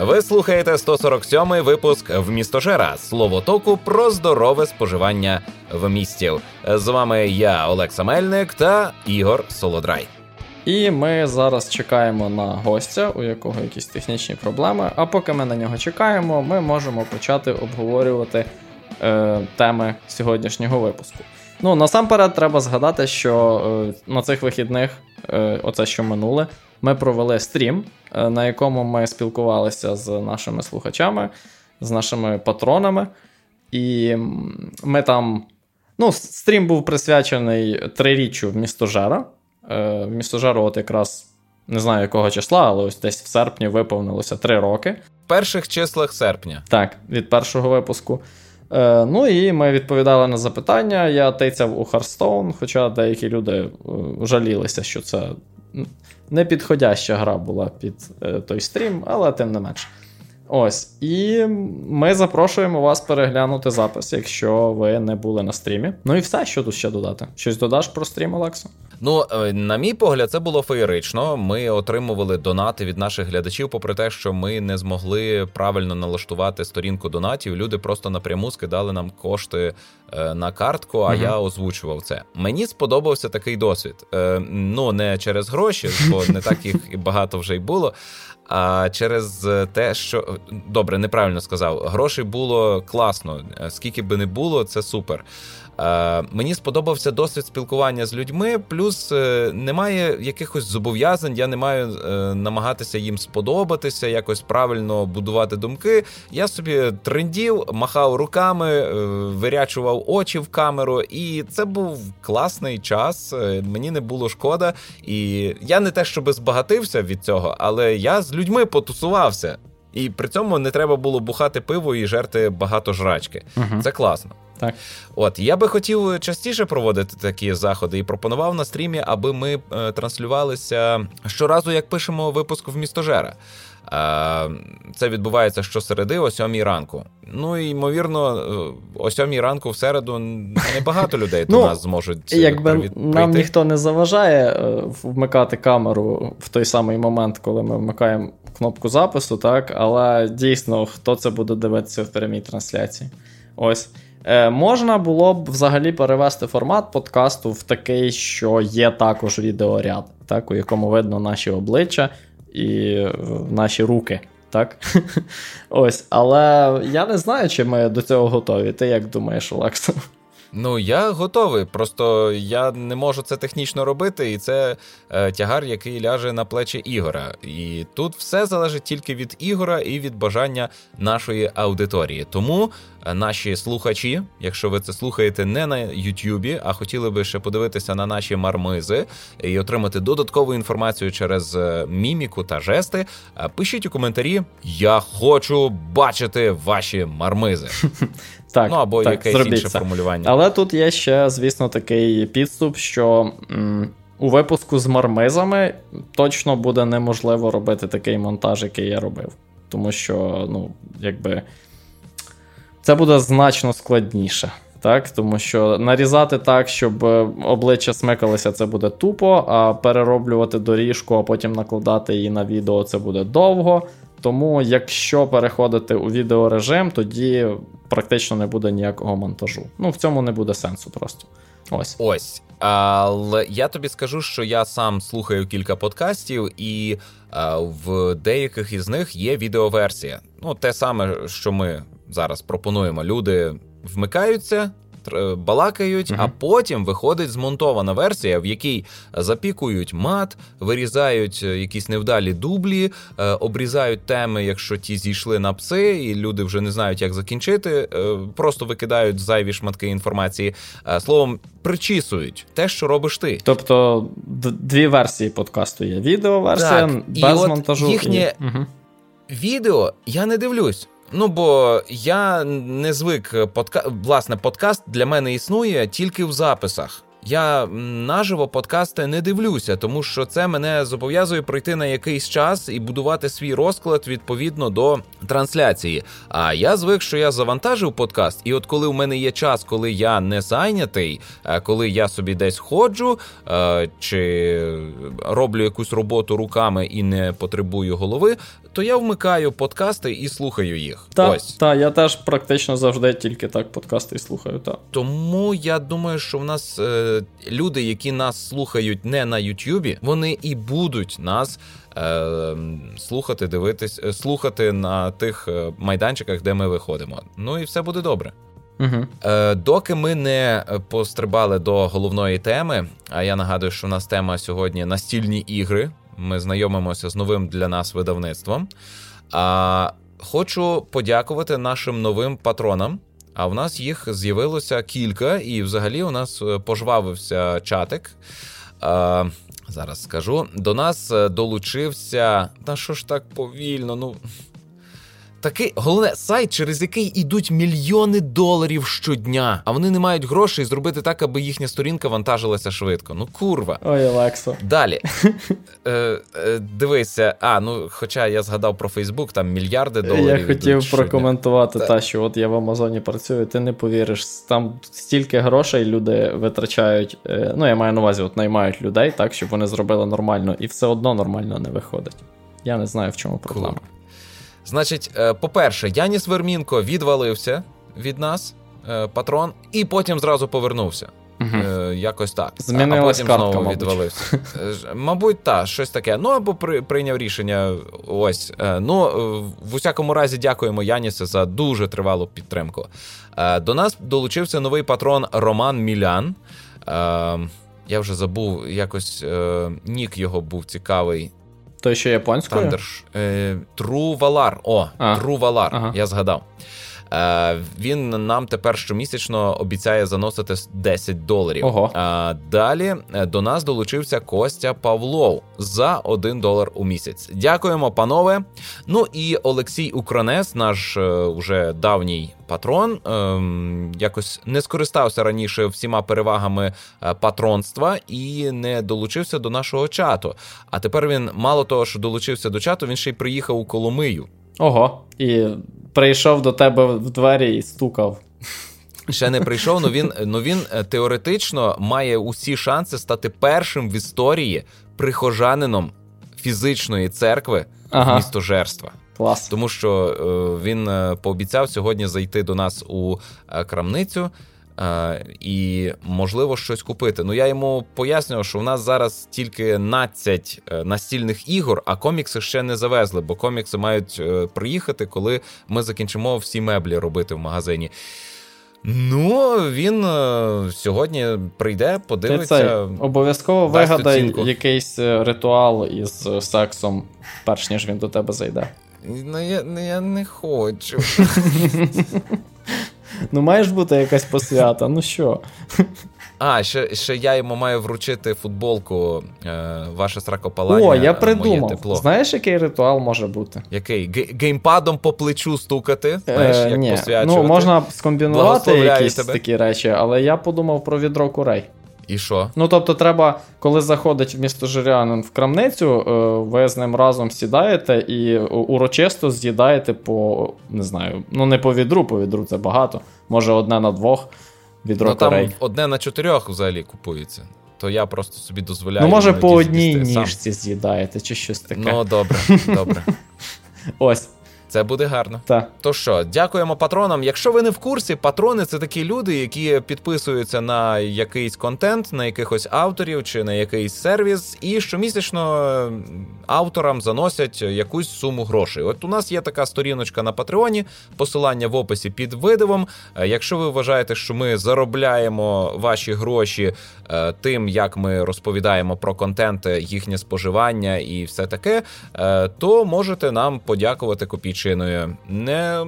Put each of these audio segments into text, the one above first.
Ви слухаєте 147-й випуск в містожера словотоку про здорове споживання в місті. З вами я, Олекса Мельник та Ігор Солодрай. І ми зараз чекаємо на гостя, у якого якісь технічні проблеми. А поки ми на нього чекаємо, ми можемо почати обговорювати е, теми сьогоднішнього випуску. Ну, насамперед, треба згадати, що е, на цих вихідних, е, оце що минуле, ми провели стрім, е, на якому ми спілкувалися з нашими слухачами, з нашими патронами. І ми там. Ну, стрім був присвячений триріччю Вмістожера. Е, Вмістожеру, от якраз не знаю якого числа, але ось десь в серпні виповнилося три роки. В перших числах серпня. Так, від першого випуску. Е, Ну і ми відповідали на запитання. Я тицяв у Hearthstone, хоча деякі люди жалілися, що це непідходяща гра була під е, той стрім, але тим не менш. Ось. І ми запрошуємо вас переглянути запис, якщо ви не були на стрімі. Ну і все, що тут ще додати. Щось додаш про стрім, Олексо? Ну, е, на мій погляд, це було феєрично. Ми отримували донати від наших глядачів, попри те, що ми не змогли правильно налаштувати сторінку донатів. Люди просто напряму скидали нам кошти е, на картку, а угу. я озвучував це. Мені сподобався такий досвід. Е, ну не через гроші, бо не так їх і багато вже й було. А через те, що добре, неправильно сказав, грошей було класно. Скільки би не було, це супер. Е, Мені сподобався досвід спілкування з людьми, плюс е, немає якихось зобов'язань, я не маю е, намагатися їм сподобатися, якось правильно будувати думки. Я собі трендів, махав руками, вирячував очі в камеру, і це був класний час. Мені не було шкода. І я не те, щоб збагатився від цього, але я з людьми потусувався. І при цьому не треба було бухати пиво і жерти багато жрачки. uh Це класно. Так. От я би хотів частіше проводити такі заходи і пропонував на стрімі, аби ми е, транслювалися щоразу, як пишемо випуск в містожера. Е, це відбувається щосереди, о сьомій ранку. Ну і ймовірно, е, о сьомій ранку в середу небагато людей до ну, нас зможуть. Е, якби нам ніхто не заважає вмикати камеру в той самий момент, коли ми вмикаємо кнопку запису, так, але дійсно, хто це буде дивитися в прямій трансляції? Ось. Е, Можна було б взагалі перевести формат подкасту в такий, що є також відеоряд, так, у якому видно наші обличчя і е, наші руки. Так? Ось, Але я не знаю, чи ми до цього готові. Ти як думаєш, Олекса? Ну, я готовий. Просто я не можу це технічно робити, і це е, тягар, який ляже на плечі Ігора. І тут все залежить тільки від Ігора і від бажання нашої аудиторії. Тому Е, наші слухачі, якщо ви це слухаєте не на Ютубі, а хотіли би ще подивитися на наші мармизи і отримати додаткову інформацію через е, міміку та жести, е, пишіть у коментарі: Я хочу бачити ваші мармизи. Так, ну або так, якесь інше це. формулювання. Але тут є ще, звісно, такий підступ, що. М- у випуску з мармизами точно буде неможливо робити такий монтаж, який я робив. Тому що, ну, якби це буде значно складніше. Так, Тому що нарізати так, щоб е, обличчя смикалися, це буде тупо, а перероблювати доріжку, а потім накладати її на відео, це буде довго. Тому, якщо переходити у відеорежим, тоді практично не буде ніякого монтажу. Ну, в цьому не буде сенсу просто. Ось. Ось. Але я тобі скажу, що я сам слухаю кілька подкастів, і а, в деяких із них є відеоверсія. Ну, те саме, що ми зараз пропонуємо. Люди вмикаються, балакають, uh-huh. а потім виходить змонтована версія, в якій запікують мат, вирізають е, якісь невдалі дублі, е, обрізають теми, якщо ті зійшли на пси, і люди вже не знають, як закінчити. Е, просто викидають зайві шматки інформації. Словом, причісують те, що робиш ти. Тобто дві версії подкасту є: відеоверсія без і монтажу. Їхнє. Угу. відео я не дивлюсь. Ну, бо я не звик подка... власне, подкаст для мене існує тільки в записах. Я наживо подкасти не дивлюся, тому що це мене зобов'язує пройти на якийсь час і будувати свій розклад відповідно до Трансляції. А я звик, що я завантажив подкаст, і от коли в мене є час, коли я не зайнятий, коли я собі десь ходжу чи роблю якусь роботу руками і не потребую голови, то я вмикаю подкасти і слухаю їх. Так, Ось. та, я теж практично завжди тільки так подкасти і слухаю. Та. Тому я думаю, що в нас е, люди, які нас слухають не на Ютюбі, вони і будуть нас. Е, слухати, дивитись, е, слухати на тих е, майданчиках, де ми виходимо. Ну і все буде добре. Угу. Доки ми не пострибали до головної теми, а я нагадую, що у нас тема сьогодні настільні ігри. Ми знайомимося з новим для нас видавництвом. А хочу подякувати нашим новим патронам. А в нас їх з'явилося кілька, і взагалі у нас пожвавився чатик. А, Зараз скажу. До нас е, долучився. Та що ж так повільно? Ну. Такий головне сайт, через який ідуть мільйони доларів щодня, а вони не мають грошей зробити так, аби їхня сторінка вантажилася швидко. Ну курва. Ой, Олексо. Далі. Е, е, Дивися, а ну, хоча я згадав про Фейсбук, там мільярди доларів. Я хотів прокоментувати та, що от я в Амазоні працюю, ти не повіриш, там стільки грошей люди витрачають. Е, ну, я маю на увазі, от наймають людей, так, щоб вони зробили нормально, і все одно нормально не виходить. Я не знаю, в чому проблема. Cool. Значить, е, по-перше, Яніс Вермінко відвалився від нас, е, патрон, і потім зразу повернувся. Угу. Якось так. Змінилась а потім картка, знову мабуть. відвалився. Мабуть, так, щось таке. Ну або при, прийняв рішення. Ось. Ну, в усякому разі, дякуємо Янісе за дуже тривалу підтримку. До нас долучився новий патрон Роман Мілян. Я вже забув, якось нік його був цікавий. Той, ще японською? Тандерш. Е, Трувалар. О, а. Трувалар. Ага. Я згадав. Е, Він нам тепер щомісячно обіцяє заносити 10 доларів. Ого. Далі е, до нас долучився Костя Павлов за 1 долар у місяць. Дякуємо, панове. Ну і Олексій Укранес, наш е, уже давній патрон, ем, якось не скористався раніше всіма перевагами е, патронства і не долучився до нашого чату. А тепер він мало того, що долучився до чату, він ще й приїхав у Коломию. Ого, і прийшов до тебе в двері і стукав. Ще не прийшов, але він ну він е, теоретично має усі шанси стати першим в історії прихожанином фізичної церкви ага. в місто Жерства. Клас. Тому що е, він е, пообіцяв сьогодні зайти до нас у крамницю. І можливо щось купити. Ну я йому пояснював, що в нас зараз тільки 12 настільних ігор, а комікси ще не завезли, бо комікси мають приїхати, коли ми закінчимо всі меблі робити в магазині. Ну, він сьогодні прийде, подивиться. Ти Обов'язково вигадай оцінку. якийсь ритуал із сексом, перш ніж він до тебе зайде. Ну я ну, я не хочу. Ну, маєш бути якась посвята, ну що? А, ще ще я йому маю вручити футболку е, ваше сракопалання. О, я придумав. Моє тепло. Знаєш, який ритуал може бути? Який? Г- геймпадом по плечу стукати? Знаєш, е, як ні. Ну, можна скомбінувати якісь тебе. такі речі, але я подумав про відро курей. І що? Ну тобто, треба, коли заходить в місто Жирянин в крамницю, е, ви з ним разом сідаєте і урочисто з'їдаєте по не знаю, ну не по відру, по відру це багато. Може, одне на двох відро ну, корей. там одне на чотирьох взагалі купується. То я просто собі дозволяю. Ну, може, по одній ніжці з'їдаєте, чи щось таке. Ну, добре, добре. Ось. Це буде гарно. Так. То що, дякуємо патронам. Якщо ви не в курсі, патрони це такі люди, які підписуються на якийсь контент, на якихось авторів чи на якийсь сервіс, і щомісячно авторам заносять якусь суму грошей. От у нас є така сторіночка на Патреоні, посилання в описі під видивом. Е, якщо ви вважаєте, що ми заробляємо ваші гроші е, тим, як ми розповідаємо про контент, їхнє споживання і все таке, е, то можете нам подякувати копійчину причиною. Не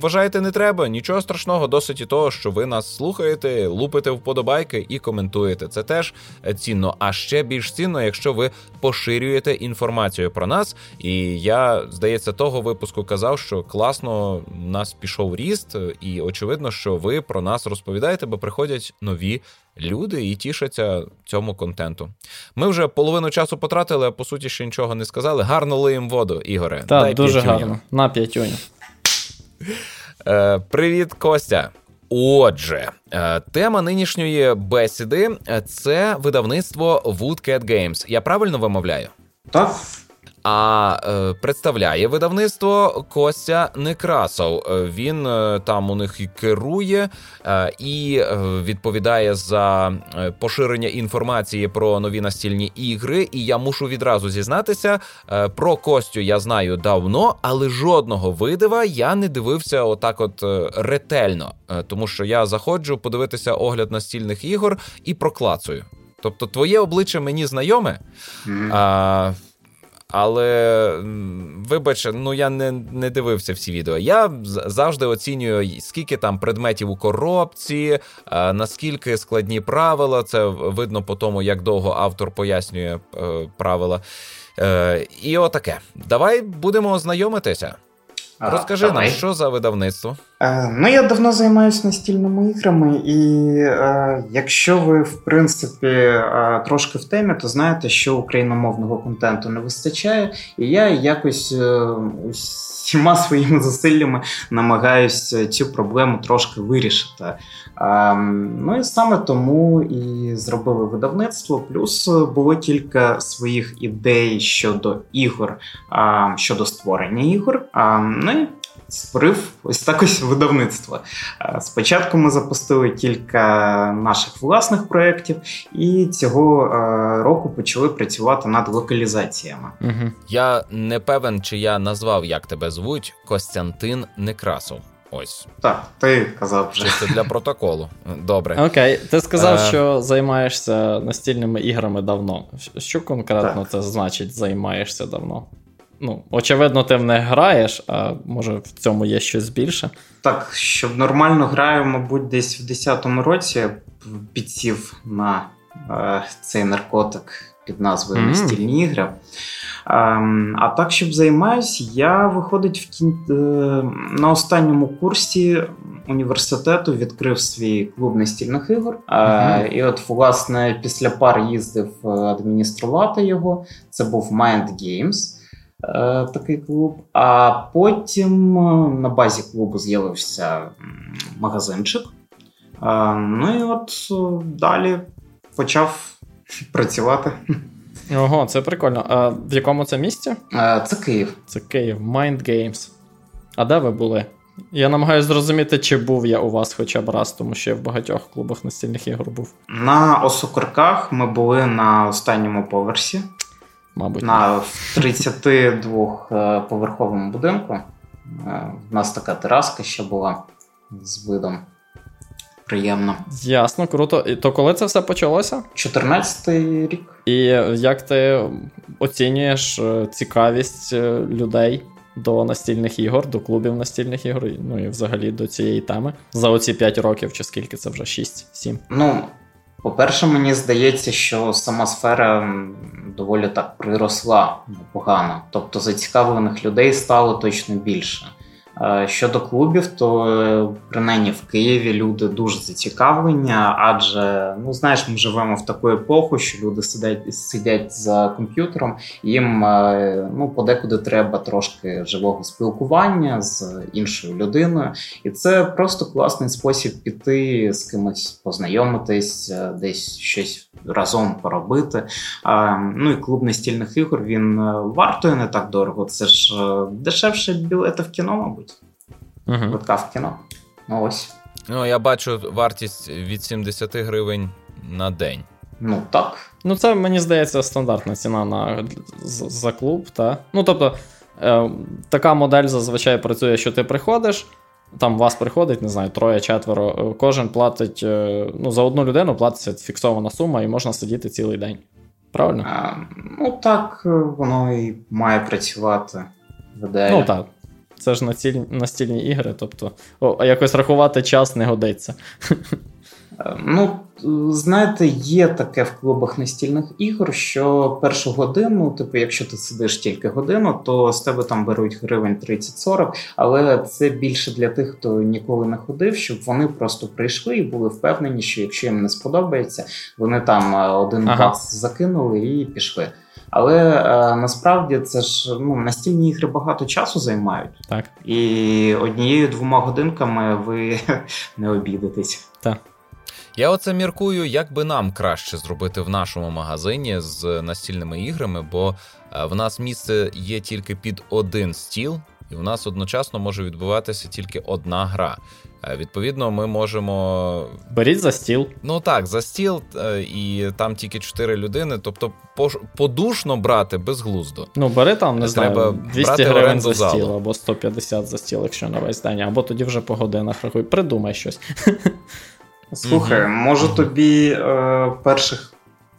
вважаєте, не треба, нічого страшного, досить і того, що ви нас слухаєте, лупите вподобайки і коментуєте. Це теж цінно. А ще більш цінно, якщо ви поширюєте інформацію про нас. І я, здається, того випуску казав, що класно у нас пішов ріст, і очевидно, що ви про нас розповідаєте, бо приходять нові люди і тішаться цьому контенту. Ми вже половину часу потратили, а по суті ще нічого не сказали. Гарно лиємо воду, Ігоре. Так, дуже гарно. На п'ятюню. Е, Привіт, Костя. Отже, е, тема нинішньої бесіди це видавництво Woodcat Games. Я правильно вимовляю? Так. А е, представляє видавництво Костя Некрасов. Е, він е, там у них і керує е, і е, відповідає за е, поширення інформації про нові настільні ігри. І я мушу відразу зізнатися, е, про Костю я знаю давно, але жодного видива я не дивився отак, от ретельно, тому що я заходжу подивитися огляд настільних ігор і проклацую. Тобто, твоє обличчя мені знайоме. Mm-hmm. А, але вибач, ну я не не дивився всі відео. Я завжди оцінюю, скільки там предметів у коробці, наскільки складні правила. Це видно по тому, як довго автор пояснює е, правила. Е, і отаке. Давай будемо Розкажи Давай. нам, що за видавництво? Е, ну, я давно займаюся настільними іграми, і е, якщо ви, в принципі, е, трошки в темі, то знаєте, що україномовного контенту не вистачає, і я якось е, всіма своїми зусиллями намагаюся цю проблему трошки вирішити. Е, ну і саме тому і зробили видавництво. Плюс було кілька своїх ідей щодо ігор, е, щодо створення ігор. Ну і створив ось так ось видавництво. Е, спочатку ми запустили кілька наших власних проєктів, і цього е, року почали працювати над локалізаціями. Угу. Я не певен, чи я назвав, як тебе звуть, Костянтин Некрасов. Ось так, ти казав вже. Це для протоколу. Добре. Окей, ти сказав. Е, що займаєшся настільними іграми давно. Що конкретно так. це значить, займаєшся давно? Ну, очевидно, ти в них граєш, а може в цьому є щось більше. Так, щоб нормально граю, мабуть, десь в 10-му році підсів на е, цей наркотик під назвою mm-hmm. Настільні ігри. Е, а так, щоб займаюся, я виходить в кін... Е, на останньому курсі університету відкрив свій клуб настільних ігор. Mm-hmm. І от, власне, після пар їздив е, адмініструвати його. Це був Mind Games. Такий клуб. А потім на базі клубу з'явився магазинчик. Е, ну і от далі почав працювати. Ого, це прикольно. А в якому це місці? Це Київ. Це Київ, Mind Games. А де ви були? Я намагаюся зрозуміти, чи був я у вас хоча б раз, тому що я в багатьох клубах настільних ігор був. На Осокорках ми були на останньому поверсі мабуть. На 32-поверховому будинку. Е, у нас така тераска ще була з видом. Приємно. Ясно, круто. І То коли це все почалося? 14-й рік. І як ти оцінюєш е, цікавість е, людей до настільних ігор, до клубів настільних ігор, ну і взагалі до цієї теми за оці 5 років, чи скільки це вже 6-7? Ну, по-перше, мені здається, що сама сфера доволі так приросла непогано. Тобто зацікавлених людей стало точно більше. Е, щодо клубів, то е, принаймні в Києві люди дуже зацікавлені, адже ну знаєш, ми живемо в таку епоху, що люди сидять сидять за комп'ютером, їм е, ну подекуди треба трошки живого спілкування з іншою людиною, і це просто класний спосіб піти з кимось познайомитись, десь щось разом поробити. Ну і клуб настільних ігор він вартує не так дорого. Це ж дешевше білети в кіно, мабуть угу. квитка в кіно. Ну ось. Ну, я бачу вартість від 70 гривень на день. Ну так. Ну, це мені здається стандартна ціна на за клуб. Та? Ну, тобто, е, така модель зазвичай працює, що ти приходиш. Там вас приходить, не знаю, троє-четверо. Е, кожен платить е, ну, за одну людину платиться фіксована сума, і можна сидіти цілий день. Правильно? А, Ну так, воно і має працювати. в ідеалі. Ну так. Це ж настільні, настільні ігри, тобто о, якось рахувати час не годиться. Е, ну, знаєте, є таке в клубах настільних ігор, що першу годину, типу, якщо ти сидиш тільки годину, то з тебе там беруть гривень 30-40, але це більше для тих, хто ніколи не ходив, щоб вони просто прийшли і були впевнені, що якщо їм не сподобається, вони там е, один ага. бакс закинули і пішли. Але е, насправді це ж ну настільні ігри багато часу займають, так і однією-двома годинками ви не обідетесь. Так. Я оце міркую, як би нам краще зробити в нашому магазині з настільними іграми, бо е, в нас місце є тільки під один стіл, і в нас одночасно може відбуватися тільки одна гра. Е, відповідно, ми можемо. Беріть за стіл. Ну так, за стіл, е, і там тільки чотири людини. Тобто, подушно брати безглуздо. Ну, бери там, не Треба знаю, 200 гривень за стіл, залу. або 150 за стіл, якщо на весь день, або тоді вже по годинах рахуй. Придумай щось. Слухай, може тобі е, перших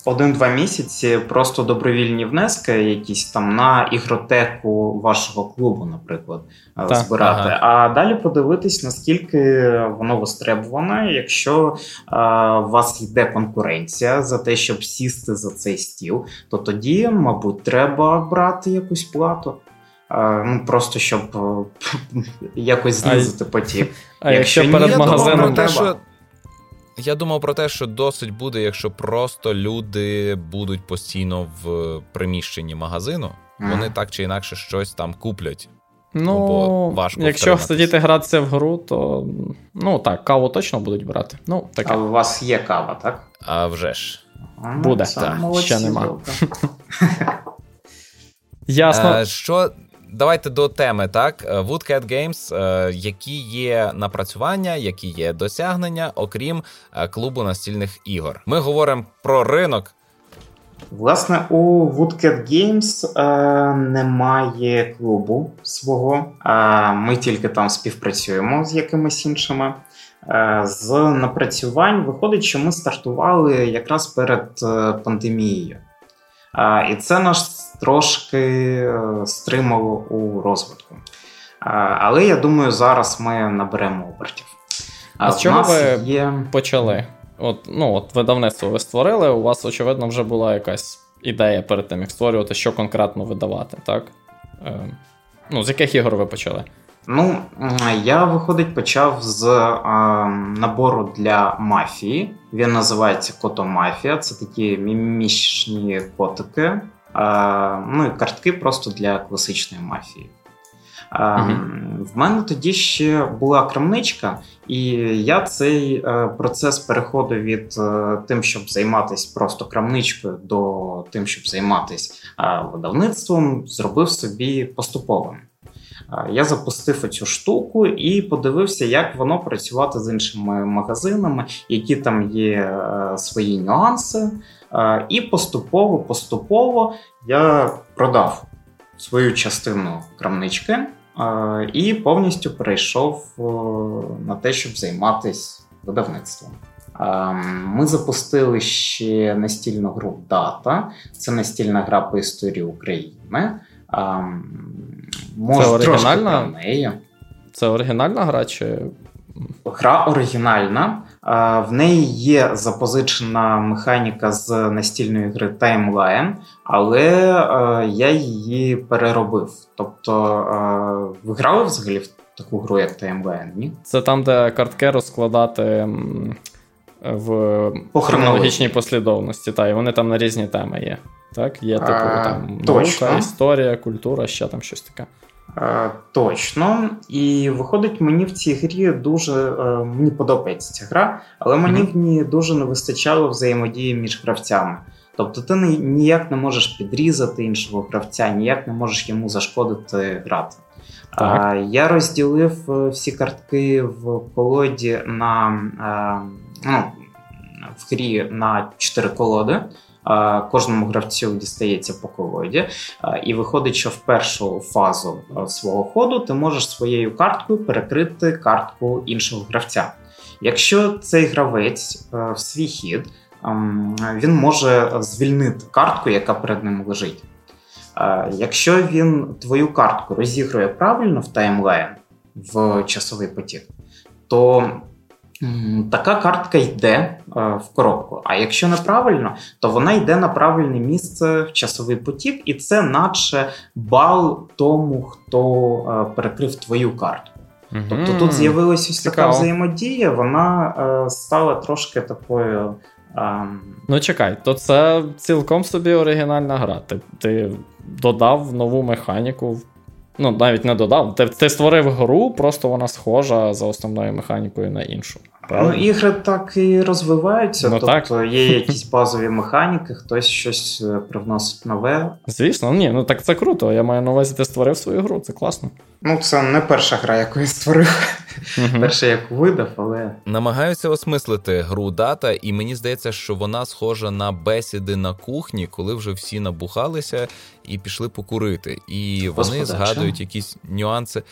один-два місяці просто добровільні внески, якісь там на ігротеку вашого клубу, наприклад, е, так, збирати. Ага. А далі подивитись, наскільки воно востребуване, якщо е, у вас йде конкуренція за те, щоб сісти за цей стіл, то тоді, мабуть, треба брати якусь плату. Е, ну Просто щоб якось знизити потік. А якщо, якщо перед магазином треба... Я думав про те, що досить буде, якщо просто люди будуть постійно в приміщенні магазину, mm. вони так чи інакше щось там куплять. Ну, бо важко якщо сидіти гратися в гру, то ну так, каву точно будуть брати. Ну, таке. А у вас є кава, так? А вже ж. Буде, так, ще нема. Ясно. А, що давайте до теми, так. Е, Woodcat Games, е, які є напрацювання, які є досягнення, окрім е, клубу настільних ігор. Ми говоримо про ринок. Власне, у Woodcat Games е, немає клубу свого. Е, ми тільки там співпрацюємо з якимись іншими. Е, з напрацювань виходить, що ми стартували якраз перед пандемією. І це нас трошки е, стримало у розвитку. Але я думаю, зараз ми наберемо обертів. А з чого ви є... почали? От, ну, от Видавництво ви створили, у вас, очевидно, вже була якась ідея перед тим, як створювати, що конкретно видавати, так? Е, ну, З яких ігор ви почали? Ну, я, виходить, почав з а, набору для мафії. Він називається Котомафія. Це такі мімічні котики. А, ну і картки просто для класичної мафії. А, угу. В мене тоді ще була крамничка, і я цей е, процес переходу від е, тим, щоб займатися просто крамничкою, до тим, щоб займатися видавництвом, зробив собі поступовим. Я запустив цю штуку і подивився, як воно працювати з іншими магазинами, які там є е, свої нюанси. І поступово-поступово я продав свою частину крамнички і повністю перейшов е, на те, щоб займатися видавництвом. Ми запустили ще настільну гру Дата. Це настільна гра по історії України. Може, це оригінальна? про неї. Це оригінальна гра? чи... Гра оригінальна. В неї є запозичена механіка з настільної гри Timeline, але я її переробив. Тобто, ви грали взагалі в таку гру, як Timeline? Ні? Це там, де картки розкладати в хронологічній послідовності. Та, і вони там на різні теми є. Так, є типу там точно. наука, історія, культура, ще там щось таке. Е, точно. І виходить, мені в цій грі дуже е, мені подобається ця гра, але мені mm-hmm. в ній дуже не вистачало взаємодії між гравцями. Тобто ти ніяк не можеш підрізати іншого гравця, ніяк не можеш йому зашкодити грати. Так. Я розділив е, всі картки в колоді на ну, в грі на 4 колоди кожному гравцю дістається по колоді, і виходить, що в першу фазу свого ходу ти можеш своєю карткою перекрити картку іншого гравця. Якщо цей гравець в свій хід, він може звільнити картку, яка перед ним лежить. Якщо він твою картку розігрує правильно в таймлайн в часовий потік, то Така картка йде е, в коробку. А якщо неправильно, то вона йде на правильне місце в часовий потік, і це наче бал тому, хто е, перекрив твою картку. Угу. Тобто тут з'явилася ось така взаємодія, вона е, стала трошки такою. Um... Ну, чекай, то це цілком собі оригінальна гра. Ти ти додав нову механіку Ну, навіть не додав. Ти ти створив гру, просто вона схожа за основною механікою на іншу. Ну, Ігри так і розвиваються, ну, тобто так. є якісь базові механіки, хтось щось е, привносить нове. Звісно, ні, ну так це круто. Я маю на увазі, ти створив свою гру, це класно. Ну, це не перша гра, яку я створив. Перша, як видав, але. Намагаюся осмислити гру дата, і мені здається, що вона схожа на бесіди на кухні, коли вже всі набухалися і пішли покурити. І вони згадують що? якісь нюанси.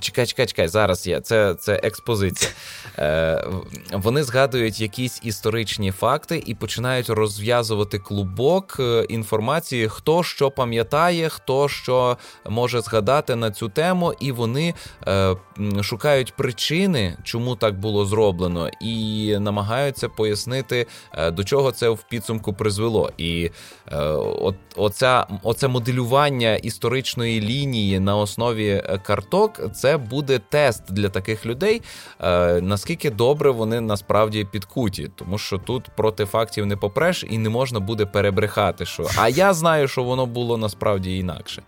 Чекай, чекай, чекай, зараз я. Це це експозиція. Е, Вони згадують якісь історичні факти і починають розв'язувати клубок е, інформації, хто що пам'ятає, хто що може згадати на цю тему, і вони е, шукають причини, чому так було зроблено, і намагаються пояснити, е, до чого це в підсумку призвело. І е, от оця, оце моделювання історичної лінії на основі е, карток це буде тест для таких людей, е, наскільки добре вони насправді підкуті, тому що тут проти фактів не попреш і не можна буде перебрехати, що а я знаю, що воно було насправді інакше.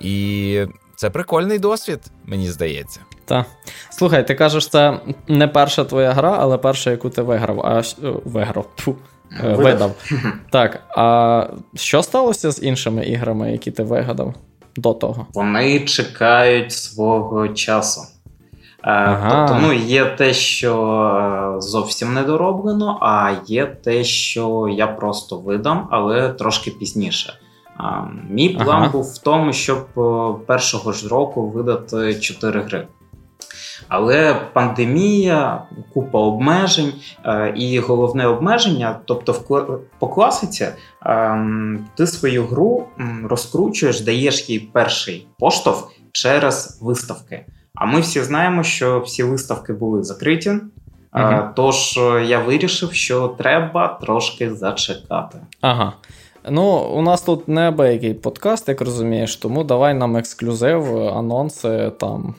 І це прикольний досвід, мені здається. Так. Слухай, ти кажеш, це не перша твоя гра, але перша, яку ти виграв, а виграв. Тьфу. Е, видав. Так, а що сталося з іншими іграми, які ти вигадав до того? Вони чекають свого часу. Е, ага. Тобто, ну, є те, що е, зовсім не дороблено, а є те, що я просто видам, але трошки пізніше. Мій план ага. був в тому, щоб першого ж року видати 4 гри. Але пандемія, купа обмежень е, і головне обмеження, тобто по класиці ем, ти свою гру розкручуєш, даєш їй перший поштовх через виставки. А ми всі знаємо, що всі виставки були закриті. Тож е, я вирішив, що треба трошки зачекати. Ага. Ну, у нас тут неабиякий подкаст, як розумієш, тому давай нам ексклюзив, анонси там.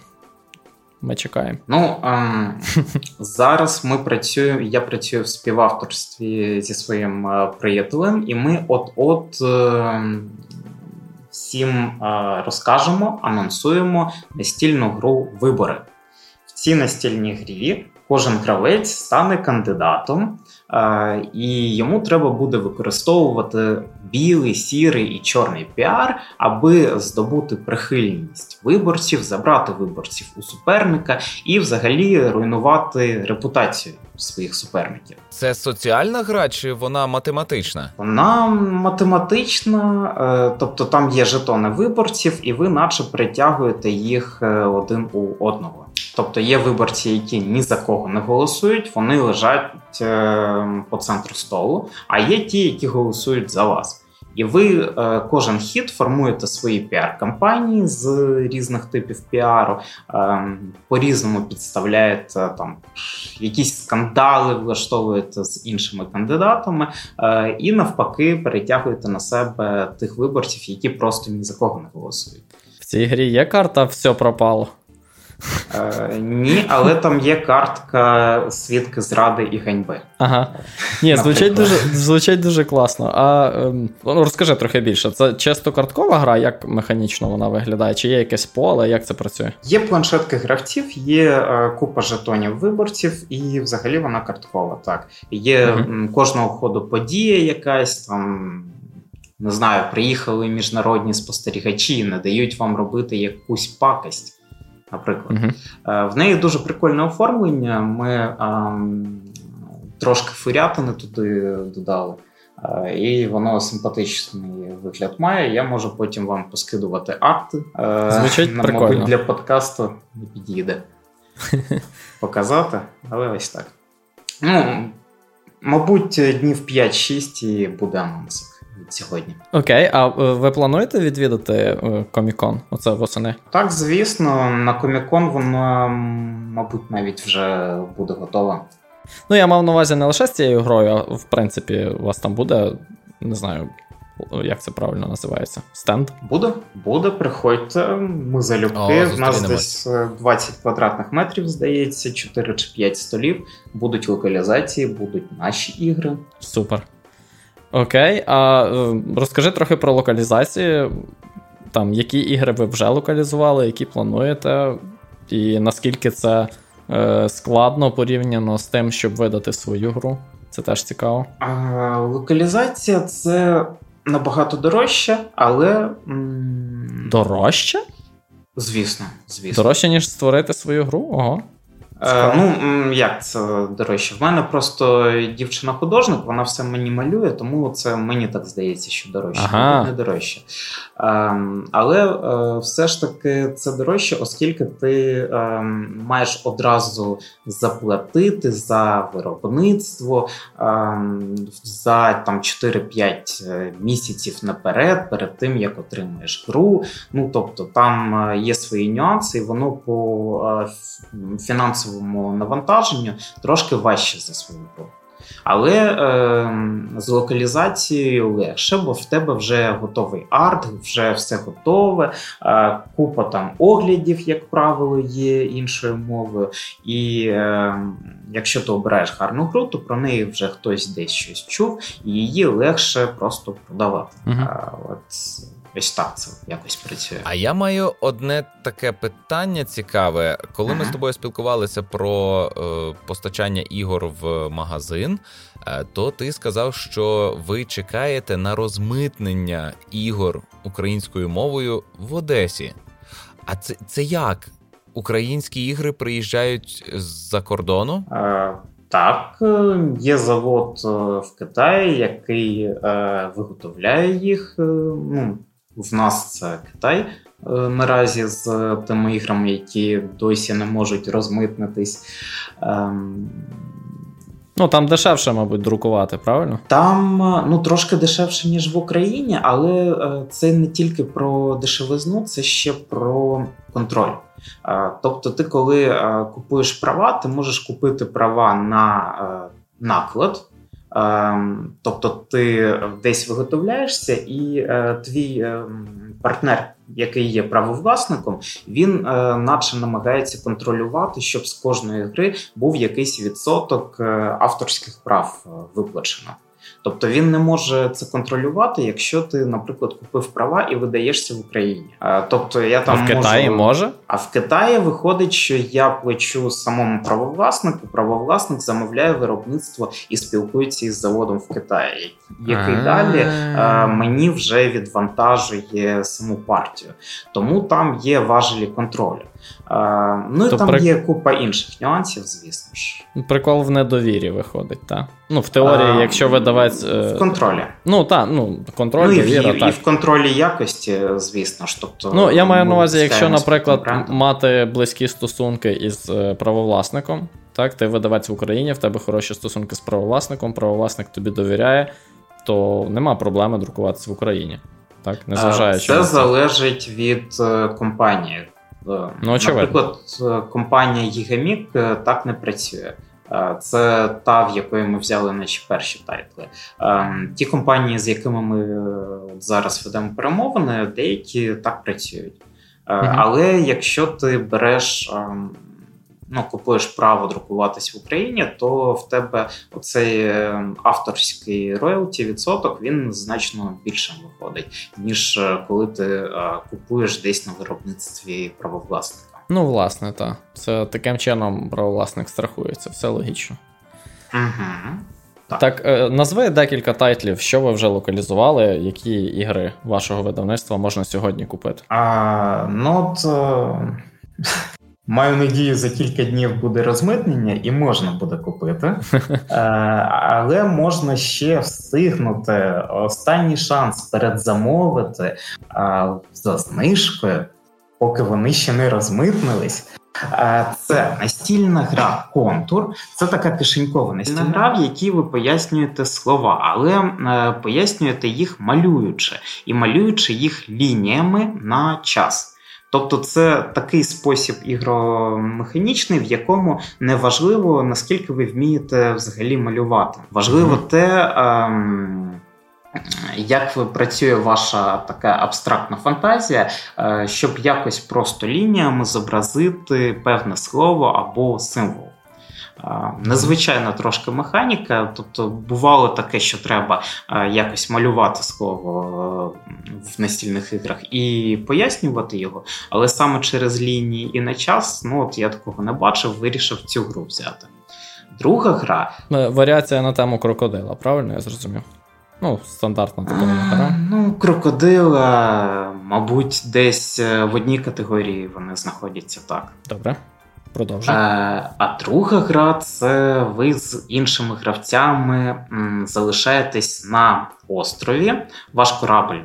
Ми чекаємо. Ну ем, зараз ми працюємо. Я працюю в співавторстві зі своїм е, приятелем, і ми от-от е, всім е, розкажемо, анонсуємо настільну гру вибори. В цій настільній грі кожен гравець стане кандидатом, е, і йому треба буде використовувати білий, сірий і чорний піар, аби здобути прихильність виборців, забрати виборців у суперника і взагалі руйнувати репутацію своїх суперників. Це соціальна гра чи вона математична? Вона математична, е, тобто там є жетони виборців, і ви, наче, притягуєте їх е, один у одного. Тобто є виборці, які ні за кого не голосують, вони лежать е, по центру столу, а є ті, які голосують за вас. І ви е, кожен хід формуєте свої піар-кампанії з різних типів піару, е, по-різному підставляєте там якісь скандали, влаштовуєте з іншими кандидатами, і навпаки перетягуєте на себе тих виборців, які просто ні за кого не голосують. В цій грі є карта все пропало. Е, Ні, але там є картка свідки зради і ганьби. Ага. Ні, звучить дуже звучить дуже класно. А ем, ну, розкажи трохи більше. Це чисто карткова гра, як механічно вона виглядає? Чи є якесь поле, як це працює? Є планшетки гравців, є е, купа жетонів виборців, і взагалі вона карткова. Так. Є uh кожного ходу подія якась там. Не знаю, приїхали міжнародні спостерігачі не дають вам робити якусь пакость наприклад. Uh-huh. В неї дуже прикольне оформлення. Ми а, трошки фурятини туди додали. І воно симпатичний вигляд має. Я можу потім вам поскидувати акти. Звучить На, прикольно. Мабуть, для подкасту не підійде показати, але ось так. Ну, Мабуть, днів 5-6 і буде анонс сьогодні. Окей, а е, ви плануєте відвідати комікон? Оце восени? Так, звісно, на комікон воно, мабуть, навіть вже буде готова. Ну, я мав на увазі не лише з цією грою, а в принципі, у вас там буде, не знаю, як це правильно називається? Стенд? Буде, буде, приходьте. Ми залюбки. У нас десь 20 е, квадратних метрів, здається, 4 чи 5 столів. Будуть локалізації, будуть наші ігри. Супер. Окей, а е, розкажи трохи про локалізації. Там, які ігри ви вже локалізували, які плануєте, і наскільки це е, складно порівняно з тим, щоб видати свою гру. Це теж цікаво. А, Локалізація це набагато дорожче, але. Дорожче? Звісно, звісно. Дорожче, ніж створити свою гру? Ого. Е, ну, як це дорожче? В мене просто дівчина-художник, вона все мені малює, тому це мені так здається, що дорожче, ага. не дорожче. Е, але е, все ж таки це дорожче, оскільки ти е, маєш одразу заплатити за виробництво ем, за там 4-5 е, місяців наперед, перед тим як отримаєш гру. Ну тобто там е, є свої нюанси, і воно по фінансовому фінансовому навантаженню трошки важче за свою гру. Але е, з локалізацією легше, бо в тебе вже готовий арт, вже все готове, е, купа там оглядів, як правило, є іншою мовою. І е, якщо ти обираєш гарну гру, то про неї вже хтось десь щось чув, і її легше просто продавати. Угу. От Ось так це якось працює. А я маю одне таке питання цікаве. Коли ага. ми з тобою спілкувалися про е, постачання ігор в магазин, е, то ти сказав, що ви чекаєте на розмитнення ігор українською мовою в Одесі. А це це як? Українські ігри приїжджають з-за кордону? Е, так, е, є завод е, в Китаї, який е, виготовляє їх. Е, ну, в нас це Китай е, наразі з тими іграми, які досі не можуть розмитнитись. Ем, Ну, там дешевше, мабуть, друкувати, правильно? Там е, ну трошки дешевше, ніж в Україні, але е, це не тільки про дешевизну, це ще про контроль. Тобто, ти, коли купуєш права, ти можеш купити права на наклад. Ем, тобто ти десь виготовляєшся, і е, твій е, партнер, який є правовласником, він е, наче намагається контролювати, щоб з кожної гри був якийсь відсоток авторських прав виплачено. Тобто він не може це контролювати, якщо ти, наприклад, купив права і видаєшся в Україні. Тобто я там а в Китаї можу... може? А в Китаї виходить, що я плачу самому правовласнику. Правовласник замовляє виробництво і спілкується із заводом в Китаї, який далі мені вже відвантажує саму партію. Тому там є важелі контролю. Ну і То там при... є купа інших нюансів, звісно ж. Прикол в недовірі виходить, так? Ну, в теорії, а, якщо видавець. В контролі. Ну, так, ну, контроль, ну, довіра, і, так. і в контролі якості, звісно ж. Тобто, Ну, я маю на увазі, якщо, наприклад, мати близькі стосунки із е, правовласником, так, ти видавець в Україні, в тебе хороші стосунки з правовласником, правовласник тобі довіряє, то нема проблеми друкуватися в Україні. Так, незважаючи Це залежить від е, компанії. Ну, Наприклад, компанія Гігамік е, так не працює. Е, це та, в якої ми взяли наші перші тайтли. Е, ті компанії, з якими ми зараз ведемо перемовини, деякі так працюють. Але якщо ти береш ем, ну, купуєш право друкуватись в Україні, то в тебе оцей е, авторський роялті відсоток він значно більшим виходить, ніж е, коли ти е, купуєш десь на виробництві правовласника. Ну, власне, так. Це таким чином правовласник страхується, все логічно. Угу. Так, так назви декілька тайтлів, що ви вже локалізували, які ігри вашого видавництва можна сьогодні купити? А, Ну, от Маю надію, за кілька днів буде розмитнення і можна буде купити, е, але можна ще встигнути останній шанс передзамовити е, за знижкою, поки вони ще не розмитнились. Е, це настільна гра контур. Це така кишенькова настільна гра, в якій ви пояснюєте слова, але пояснюєте їх малюючи і малюючи їх лініями на час. Тобто це такий спосіб ігромеханічний, в якому не важливо, наскільки ви вмієте взагалі малювати. Важливо mm-hmm. те, ем, як працює ваша така абстрактна фантазія, е, щоб якось просто лініями зобразити певне слово або символ. Незвичайна трошки механіка, тобто бувало таке, що треба якось малювати слово е, в настільних іграх і пояснювати його, але саме через лінії і на час, ну от я такого не бачив, вирішив цю гру взяти. Друга гра. Е, варіація на тему крокодила, правильно я зрозумів? Ну, стандартна така гра. Ну, крокодила, мабуть, десь е, в одній категорії вони знаходяться так. Добре. Продовжуй. А, е, а друга гра це ви з іншими гравцями залишаєтесь на острові. Ваш корабль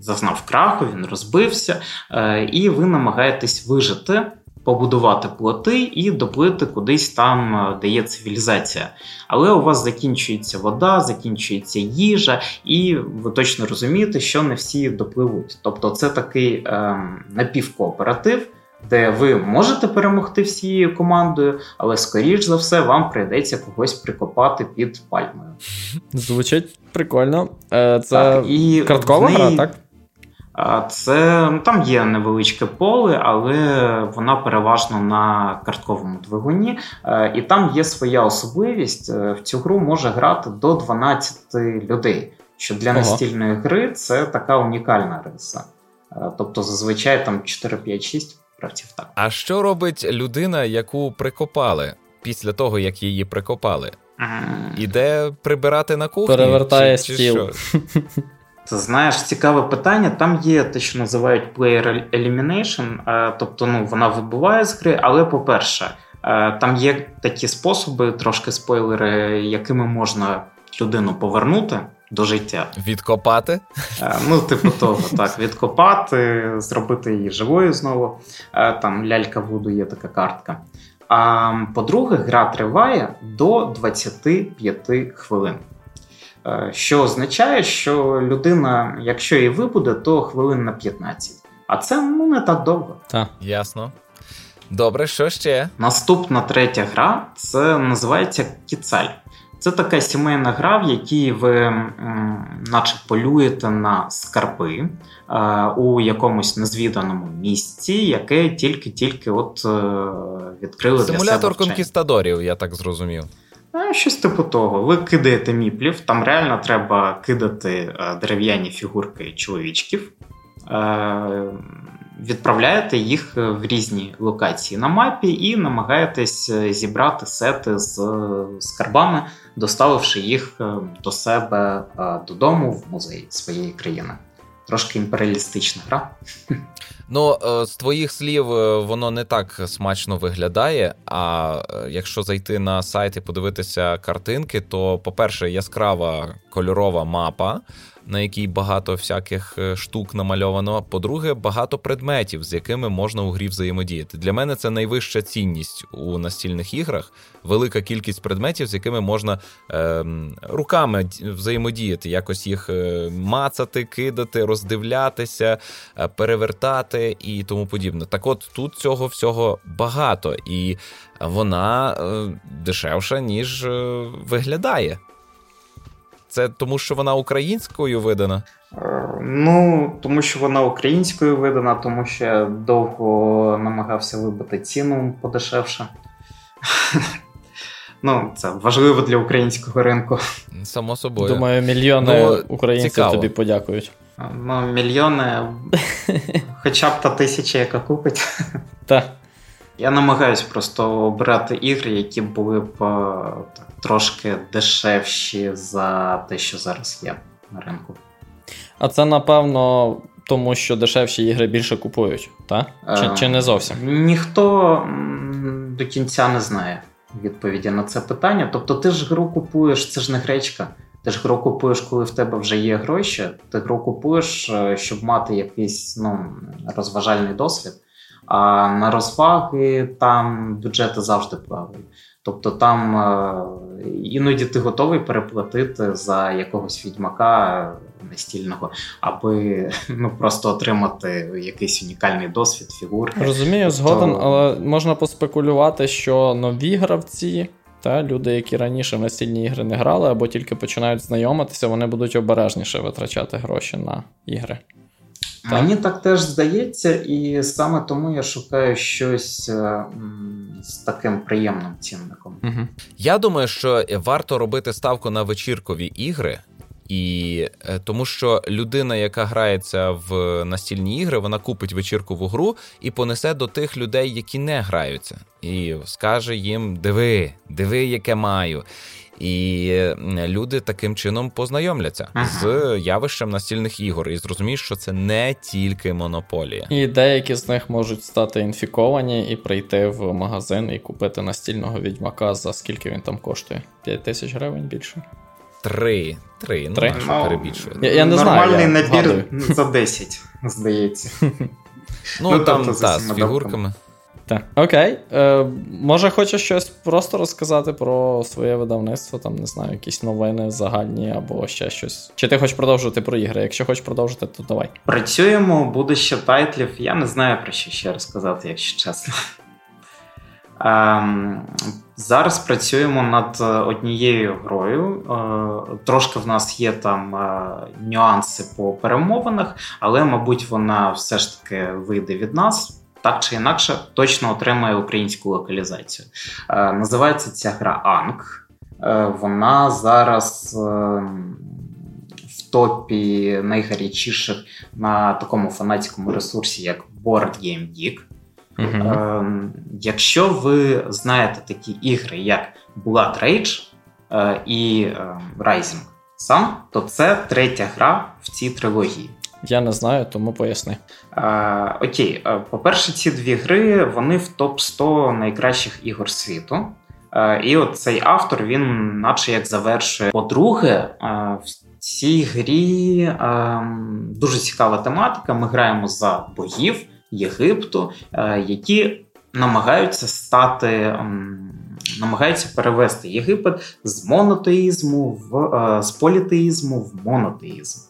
зазнав краху, він розбився, е, і ви намагаєтесь вижити, побудувати плоти і доплити кудись там, е, де є цивілізація. Але у вас закінчується вода, закінчується їжа, і ви точно розумієте, що не всі допливуть. Тобто, це такий е, напівкооператив де ви можете перемогти всією командою, але скоріш за все вам прийдеться когось прикопати під пальмою. Звучить прикольно. Е, це так, і карткова гра, так? Це ну, там є невеличке поле, але вона переважно на картковому двигуні, е, і там є своя особливість. Е, в цю гру може грати до 12 людей. Що для настільної гри це така унікальна риса. Тобто зазвичай там 4, 5, 6 гравців. Так. А що робить людина, яку прикопали після того, як її прикопали? Іде прибирати на кухні? Перевертає чи, стіл. Чи Ти знаєш, цікаве питання. Там є те, що називають player elimination, тобто ну, вона вибуває з гри, але по-перше, там є такі способи, трошки спойлери, якими можна людину повернути до життя. Відкопати? Е, ну, типу, того, так, відкопати, зробити її живою знову. Е, там лялька Вуду є така картка. А по-друге, гра триває до 25 хвилин. Е, що означає, що людина, якщо її вибуде, то хвилин на 15. А це ну не так довго. Так. Ясно. Добре, що ще? Наступна третя гра це називається Кіцаль. Це така сімейна гра, в якій ви, наче полюєте на скарби е, у якомусь незвіданому місці, яке тільки-тільки от е, відкрили Симулятор для себе конкістадорів, я так зрозумів. Е, щось типу того. Ви кидаєте міплів, там реально треба кидати дерев'яні фігурки чоловічків відправляєте їх е, в різні локації на мапі і намагаєтесь е, зібрати сети з е, скарбами, доставивши їх до себе додому в музей своєї країни. Трошки імперіалістична гра. Ну, з твоїх слів, воно не так смачно виглядає. А якщо зайти на сайт і подивитися картинки, то, по-перше, яскрава кольорова мапа на якій багато всяких е, штук намальовано. По-друге, багато предметів, з якими можна у грі взаємодіяти. Для мене це найвища цінність у настільних іграх. Велика кількість предметів, з якими можна е, руками взаємодіяти, якось їх е, мацати, кидати, роздивлятися, е, перевертати і тому подібне. Так, от тут цього всього багато, і вона е, дешевша, ніж е, виглядає. Це тому, що вона українською видана? Е, ну, тому що вона українською видана, тому що я довго намагався вибити ціну подешевше. Ну, це важливо для українського ринку. Само собою. Думаю, мільйони ну, українців цікаво. тобі подякують. Ну, мільйони, хоча б та тисяча, яка купить. Так. Я намагаюся просто обирати ігри, які були б так, трошки дешевші за те, що зараз є на ринку. А це напевно тому, що дешевші ігри більше купують, так? Чи, чи не зовсім? Ніхто до кінця не знає відповіді на це питання. Тобто, ти ж гру купуєш, це ж не гречка. Ти ж гру купуєш, коли в тебе вже є гроші. Ти гру купуєш, е, щоб мати якийсь ну, розважальний досвід. А на розваги там бюджети завжди плавають. Тобто там е, іноді ти готовий переплатити за якогось відьмака настільного, аби ну просто отримати якийсь унікальний досвід, фігурки. Розумію, тобто... згоден, але можна поспекулювати, що нові гравці. Та люди, які раніше в настільні ігри не грали або тільки починають знайомитися, вони будуть обережніше витрачати гроші на ігри. Так. Мені так теж здається, і саме тому я шукаю щось е, з таким приємним цінником. Угу. Я думаю, що варто робити ставку на вечіркові ігри. І е, тому, що людина, яка грається в настільні ігри, вона купить вечіркову гру і понесе до тих людей, які не граються, і скаже їм: диви, диви, яке маю. І люди таким чином познайомляться ага. з явищем настільних ігор і зрозуміють, що це не тільки монополія. І деякі з них можуть стати інфіковані і прийти в магазин і купити настільного відьмака за скільки він там коштує? 5 тисяч гривень більше. Три. Три, ну, Три? ну перебільшує. Я, я не Нормальний знаю, я набір за 10, здається. Ну, ну там, тобто, та, з фігурками. Так, окей. Е, Може, хочеш щось просто розказати про своє видавництво, там, не знаю, якісь новини загальні або ще щось. Чи ти хочеш продовжувати про ігри? Якщо хочеш продовжити, то давай. Працюємо, буде ще тайтлів. Я не знаю про що ще розказати, якщо чесно. Ем, Зараз працюємо над однією грою. Е, трошки в нас є там е, нюанси по перемовинах, але, мабуть, вона все ж таки вийде від нас так чи інакше точно отримає українську локалізацію. Е, називається ця гра Анг. Е, вона зараз е, в топі найгарячіших на такому фанатському ресурсі, як Board Game Geek. Uh-huh. Якщо ви знаєте такі ігри, як Blood Rage і Rising Sun, то це третя гра в цій трилогії. Я не знаю, тому поясни. А, Окей, по-перше, ці дві гри вони в топ 100 найкращих ігор світу. І от цей автор він, наче як завершує. По-друге, в цій грі дуже цікава тематика. Ми граємо за богів Єгипту, які намагаються стати. Намагаються перевести Єгипет з монотеїзму в з політеїзму в монотеїзм.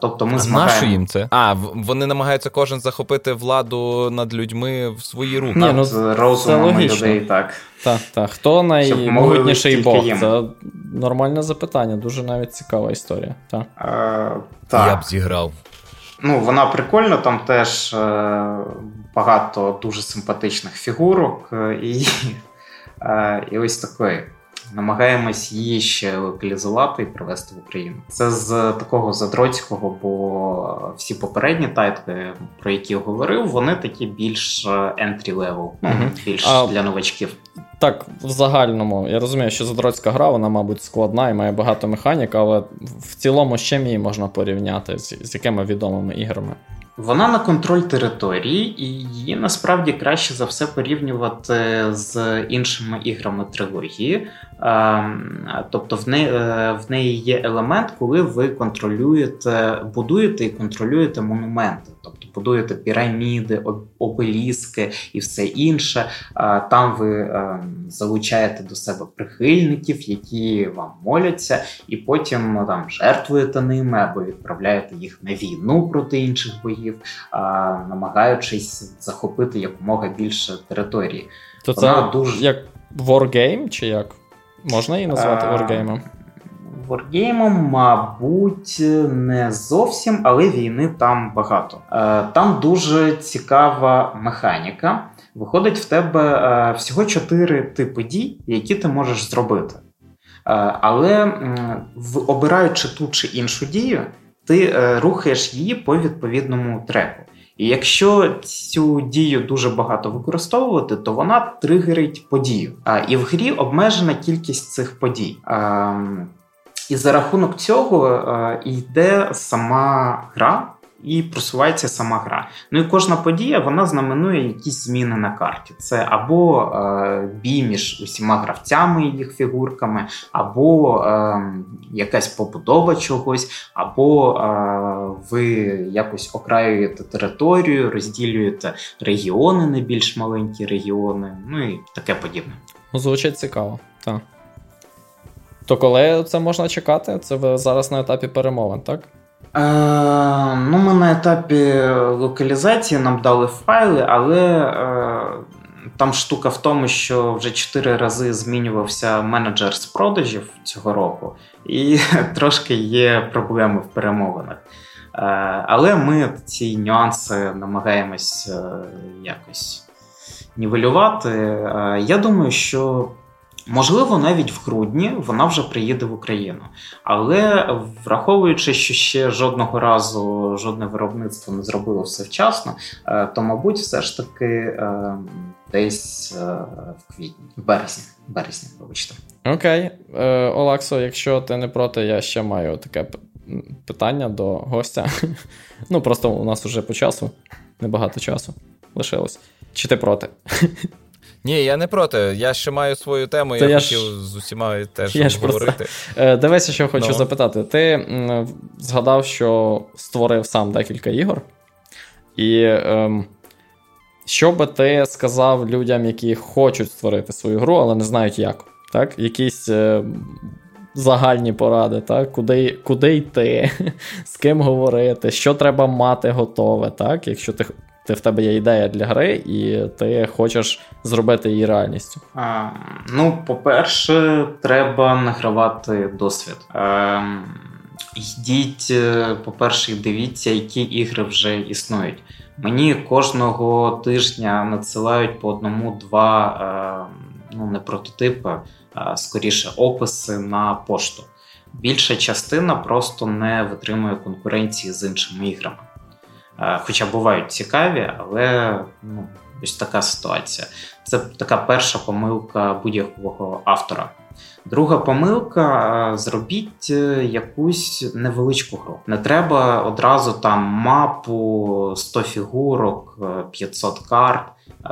Тобто ми змагаємо... їм це? А, вони намагаються кожен захопити владу над людьми в свої руки. Ні, ну, з розумом людей, так. Так, так. Хто наймогутніший Бог? Їм. Це нормальне запитання, дуже навіть цікава історія. Так. А, так. Я б зіграв. Ну, вона прикольна, там теж е, багато дуже симпатичних фігурок, е, і, е, і ось такої намагаємось її ще локалізувати і привезти в Україну. Це з такого задроцького, бо всі попередні тайтли, про які я говорив, вони такі більш entry level, ну більш а... для новачків. Так, в загальному я розумію, що задроцька гра, вона, мабуть, складна і має багато механік, але в цілому з чим її можна порівняти з, з якими відомими іграми. Вона на контроль території, і її насправді краще за все порівнювати з іншими іграми трилогії. Ем, тобто в неї е, в неї є елемент, коли ви контролюєте, будуєте і контролюєте монументи, тобто будуєте піраміди, обеліски і все інше. Там ви ем, залучаєте до себе прихильників, які вам моляться, і потім ну, там жертвуєте ними або відправляєте їх на війну проти інших боїв, намагаючись захопити якомога більше території. То Вона це дуже як Wargame чи як? Можна її назвати Wargame? Wargame, мабуть, не зовсім, але війни там багато. Е, там дуже цікава механіка. Виходить в тебе е, всього чотири типи дій, які ти можеш зробити. Е, але обираючи ту чи іншу дію, ти рухаєш її по відповідному треку. І якщо цю дію дуже багато використовувати, то вона тригерить подію. А і в грі обмежена кількість цих подій. А, І за рахунок цього а, йде сама гра і просувається сама гра. Ну і кожна подія вона знаменує якісь зміни на карті. Це або е, бій між усіма гравцями і їх фігурками, або е, якась побудова чогось, або е, ви якось окраюєте територію, розділюєте регіони на більш маленькі регіони, ну і таке подібне. Ну, звучить цікаво, так. То коли це можна чекати? Це ви зараз на етапі перемовин, так? Е, Ну, ми на етапі локалізації нам дали файли, але е, там штука в тому, що вже чотири рази змінювався менеджер з продажів цього року, і трошки є проблеми в перемовинах. Е, але ми ці нюанси намагаємось якось нівелювати. Я думаю, що Можливо, навіть в грудні вона вже приїде в Україну. Але враховуючи, що ще жодного разу жодне виробництво не зробило все вчасно, е, то, мабуть, все ж таки е, десь е, в квітні, березні, березні, вибачте. Окей, Олексо, якщо ти не проти, я ще маю таке питання до гостя. Ну, просто у нас вже по часу, небагато часу лишилось. Чи ти проти? Ні, я не проти. Я ще маю свою тему, я, я хотів ж... з усіма теж я говорити. Е, Дивися, що хочу no. запитати. Ти згадав, що створив сам декілька ігор. І ем, що би ти сказав людям, які хочуть створити свою гру, але не знають як. Так? Якісь е, загальні поради, так? Куди куди йти, з ким говорити, що треба мати готове, так? якщо ти ти в тебе є ідея для гри, і ти хочеш зробити її реальністю? А, Ну, по-перше, треба награвати досвід. А, Йдіть, е, по-перше, дивіться, які ігри вже існують. Мені кожного тижня надсилають по одному-два ну, не прототипи, а скоріше описи на пошту. Більша частина просто не витримує конкуренції з іншими іграми. Е, хоча бувають цікаві, але ну, ось така ситуація. Це така перша помилка будь-якого автора. Друга помилка: е, зробіть е, якусь невеличку гру. Не треба одразу там мапу, 100 фігурок, 500 карт.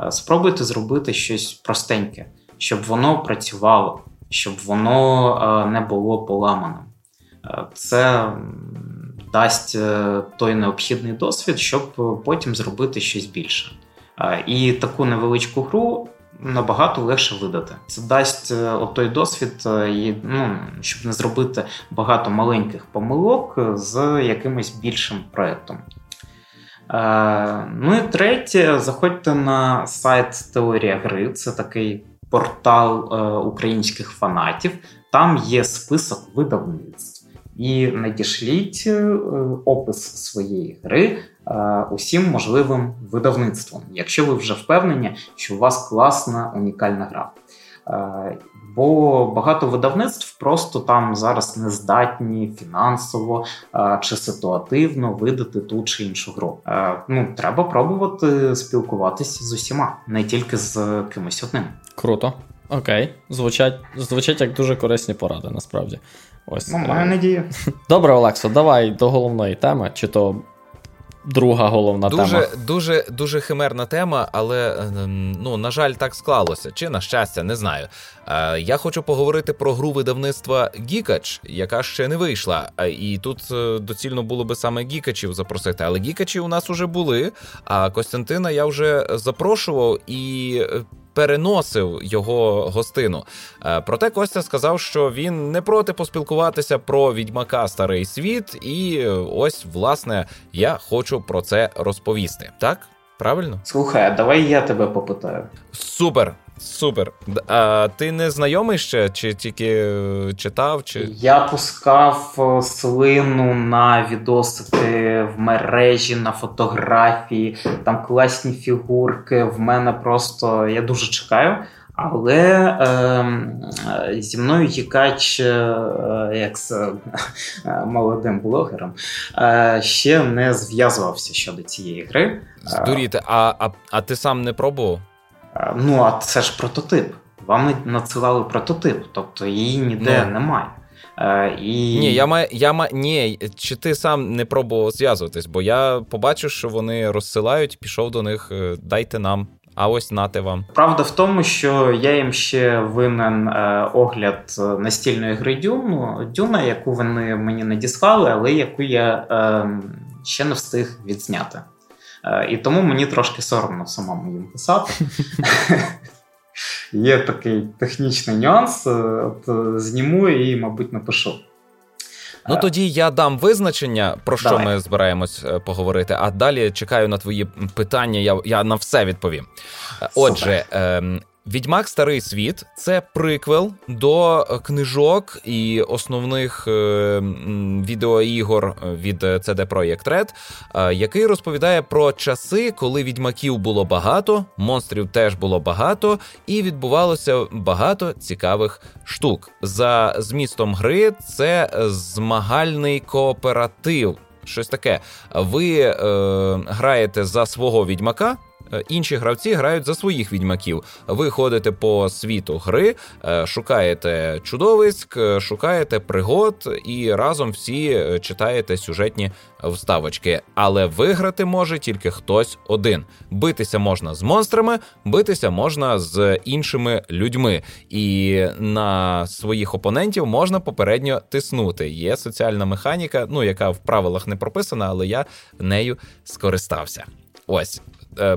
Спробуйте зробити щось простеньке, щоб воно працювало, щоб воно не було поламаним. Це дасть е, той необхідний досвід, щоб потім зробити щось більше. І таку невеличку гру набагато легше видати. Це дасть е, той досвід, е, ну, щоб не зробити багато маленьких помилок з якимось більшим проєктом. Ну і третє, заходьте на сайт Теорія гри, це такий портал українських фанатів. Там є список видавництв і надішліть е, опис своєї гри е, усім можливим видавництвом, якщо ви вже впевнені, що у вас класна унікальна гра. Е, бо багато видавництв просто там зараз не здатні фінансово чи ситуативно видати ту чи іншу гру. Ну треба пробувати спілкуватися з усіма, не тільки з кимось одним. Круто. Окей, звучать звучать як дуже корисні поради, насправді. Ось. Ну, маю надію. Добре, Олексо, давай до головної теми, чи то друга головна дуже, тема. Дуже дуже химерна тема, але ем, ну, на жаль, так склалося. Чи на щастя, не знаю. Е, я хочу поговорити про гру видавництва Гікач, яка ще не вийшла. І тут е, доцільно було би саме Гікачів запросити. Але Гікачі у нас уже були. А Костянтина я вже запрошував і е, переносив його гостину. Е, проте Костя сказав, що він не проти поспілкуватися про відьмака старий світ, і ось, власне, я хочу про це розповісти. Так? Правильно? Слухай, а давай я тебе попитаю. Супер. Супер. А ти не знайомий ще, чи тільки е, читав? Чи... Я пускав е, слину на відосики в мережі, на фотографії, там класні фігурки. В мене просто я дуже чекаю. Але ем, е, зі мною Гікач, е, як з е, молодим блогером, е, ще не зв'язувався щодо цієї гри. Здуріти, а, а, а ти сам не пробував? Ну, а це ж прототип. Вам надсилали прототип, тобто її ніде ну. немає. Е, і... Ні, я маю, я маю, ні, чи ти сам не пробував зв'язуватись, бо я побачив, що вони розсилають, пішов до них, е, дайте нам. А ось нате вам. Правда в тому, що я їм ще винен е, огляд настільної гри Дюну, Дюна, яку вони мені надіслали, але яку я е, ще не встиг відзняти. Е, і тому мені трошки соромно самому їм писати. є такий технічний нюанс. От Зніму і, мабуть, напишу. Ну тоді я дам визначення, про що Давай. ми збираємось поговорити. А далі чекаю на твої питання. Я я на все відповім. Отже, ем, Відьмак Старий Світ це приквел до книжок і основних е, відеоігор від CD Projekt Red, е, який розповідає про часи, коли відьмаків було багато, монстрів теж було багато, і відбувалося багато цікавих штук. За змістом гри це змагальний кооператив. Щось таке. Ви е, граєте за свого відьмака. Е, інші гравці грають за своїх відьмаків. Ви ходите по світу гри, е, шукаєте чудовиськ, е, шукаєте пригод і разом всі читаєте сюжетні вставочки. Але виграти може тільки хтось один. Битися можна з монстрами, битися можна з іншими людьми. І на своїх опонентів можна попередньо тиснути. Є соціальна механіка, ну яка в правилах не прописана, але я нею скористався. Ось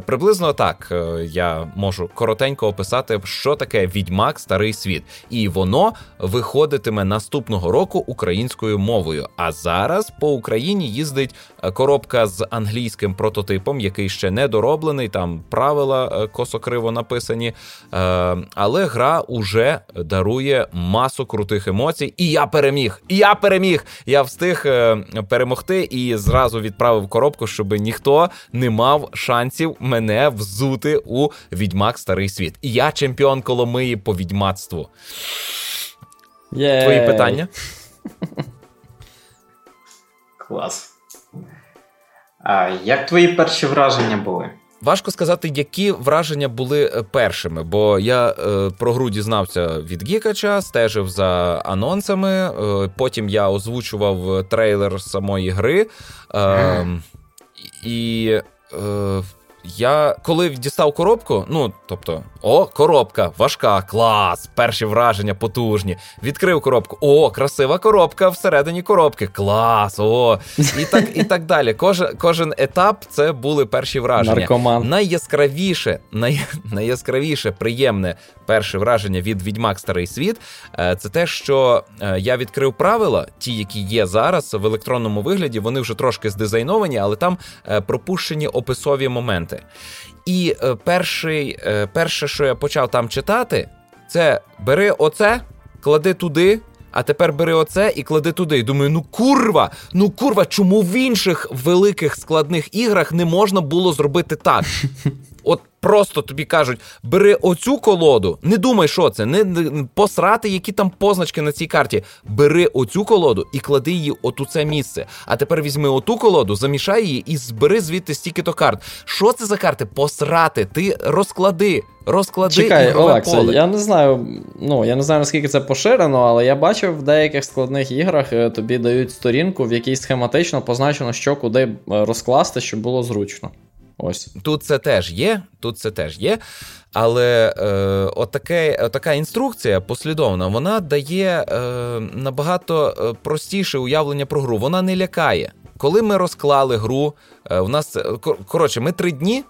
приблизно так е, я можу коротенько описати, що таке відьмак старий світ, і воно виходитиме наступного року українською мовою. А зараз по Україні їздить е, коробка з англійським прототипом, який ще не дороблений. Там правила косокриво написані. Але гра уже дарує масу крутих емоцій. І я переміг! І я переміг! Я встиг перемогти і зразу відправив коробку, щоб ніхто не мав шансів мене взути у відьмак Старий Світ. І я чемпіон Коломиї по відьмацтву. Є. Твої питання? Клас. А Як твої перші враження були? Важко сказати, які враження були е, першими, бо я е, про гру дізнався від Гікача, стежив за анонсами. Е, потім я озвучував трейлер самої гри. Е, і е, я коли дістав коробку, ну тобто, о, коробка, важка, клас, перші враження потужні. Відкрив коробку, о, красива коробка всередині коробки, клас, о, і так і так далі. Кожен кожен етап це були перші враження. Наркоман. Найяскравіше, най, найяскравіше, приємне перше враження від Відьмак Старий Світ е, це те, що е, я відкрив правила, ті, які є зараз в електронному вигляді, вони вже трошки здизайновані, але там е, пропущені описові моменти. І перший, перше, що я почав там читати, це бери оце, клади туди. А тепер бери оце і клади туди. І думаю, ну курва, ну курва, чому в інших великих складних іграх не можна було зробити так? От просто тобі кажуть, бери оцю колоду, не думай, що це, не, не посрати, які там позначки на цій карті. Бери оцю колоду і клади її от у це місце. А тепер візьми оту колоду, замішай її і збери звідти стільки-то карт. Що це за карти? Посрати, ти розклади. Розклади Чекай, Олекса, я не знаю, ну я не знаю наскільки це поширено, але я бачив в деяких складних іграх е, тобі дають сторінку, в якій схематично позначено, що куди е, розкласти, щоб було зручно. Ось тут це теж є. Тут це теж є. Але е, отаке, отака інструкція послідовна, вона дає е, набагато е, простіше уявлення про гру. Вона не лякає. Коли ми розклали гру, е, в нас коротше, ми три дні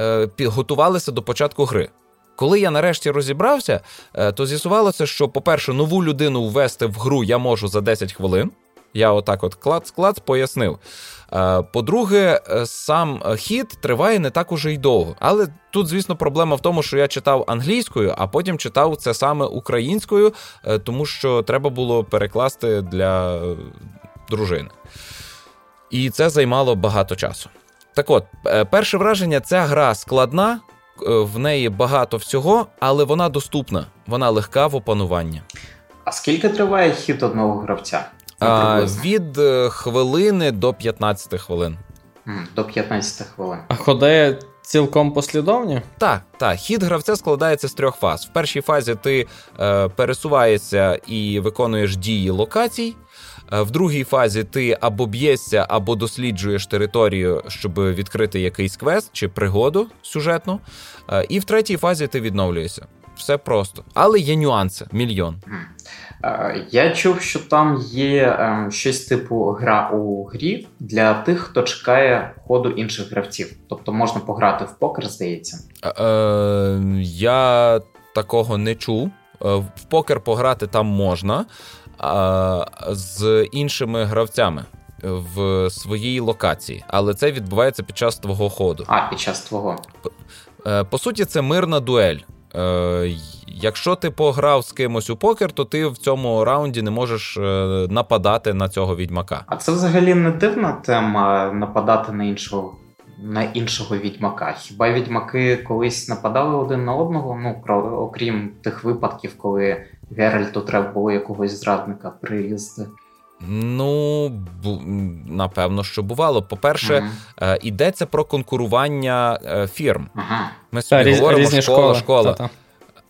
е, готувалися до початку гри. Коли я нарешті розібрався, е, то з'ясувалося, що, по-перше, нову людину ввести в гру я можу за 10 хвилин. Я отак от клац-клац пояснив. Е, по-друге, е, сам хід триває не так уже й довго. Але тут, звісно, проблема в тому, що я читав англійською, а потім читав це саме українською, е, тому що треба було перекласти для дружини. І це займало багато часу. Так от, перше враження, ця гра складна, в неї багато всього, але вона доступна, вона легка в опануванні. А скільки триває хід одного гравця? А, Від е, хвилини до 15 хвилин. До 15 хвилин. А ходи цілком послідовні? Так, так. Хід гравця складається з трьох фаз. В першій фазі ти е, пересуваєшся і виконуєш дії локацій. Е, в другій фазі ти або б'єшся, або досліджуєш територію, щоб відкрити якийсь квест чи пригоду сюжетну. Е, і в третій фазі ти відновлюєшся. Все просто. Але є нюанси, мільйон. Е, я чув, що там є ем, щось типу гра у грі для тих, хто чекає ходу інших гравців. Тобто можна пограти в покер, здається. Е, Я такого не чув. В покер пограти там можна з іншими гравцями в своїй локації, але це відбувається під час твого ходу. А, під час твого. По суті, це мирна дуель. Е, Якщо ти пограв з кимось у покер, то ти в цьому раунді не можеш е, нападати на цього відьмака. А це взагалі не дивна тема нападати на іншого на іншого відьмака. Хіба відьмаки колись нападали один на одного? Ну окрім тих випадків, коли Геральту треба було якогось зрадника привізти. Ну, бу, напевно, що бувало. По-перше. Е, йдеться про конкурування е, фірм. Ми собі Та, говоримо різні школа, школи. школа.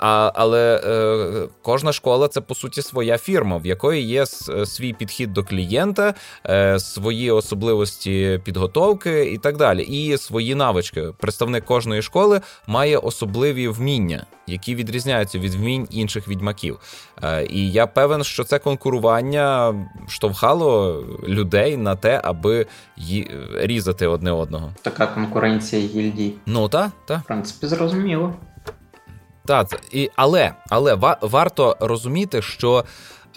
А, Але е, кожна школа це по суті своя фірма, в якої є е, свій підхід до клієнта, е, свої особливості підготовки і так далі. І свої навички. Представник кожної школи має особливі вміння, які відрізняються від вмінь інших відьмаків. Е, і я певен, що це конкурування штовхало людей на те, аби ї... різати одне одного. Така конкуренція гільдій. Ну так, так. В принципі, зрозуміло. Так, і, але але ва, варто розуміти, що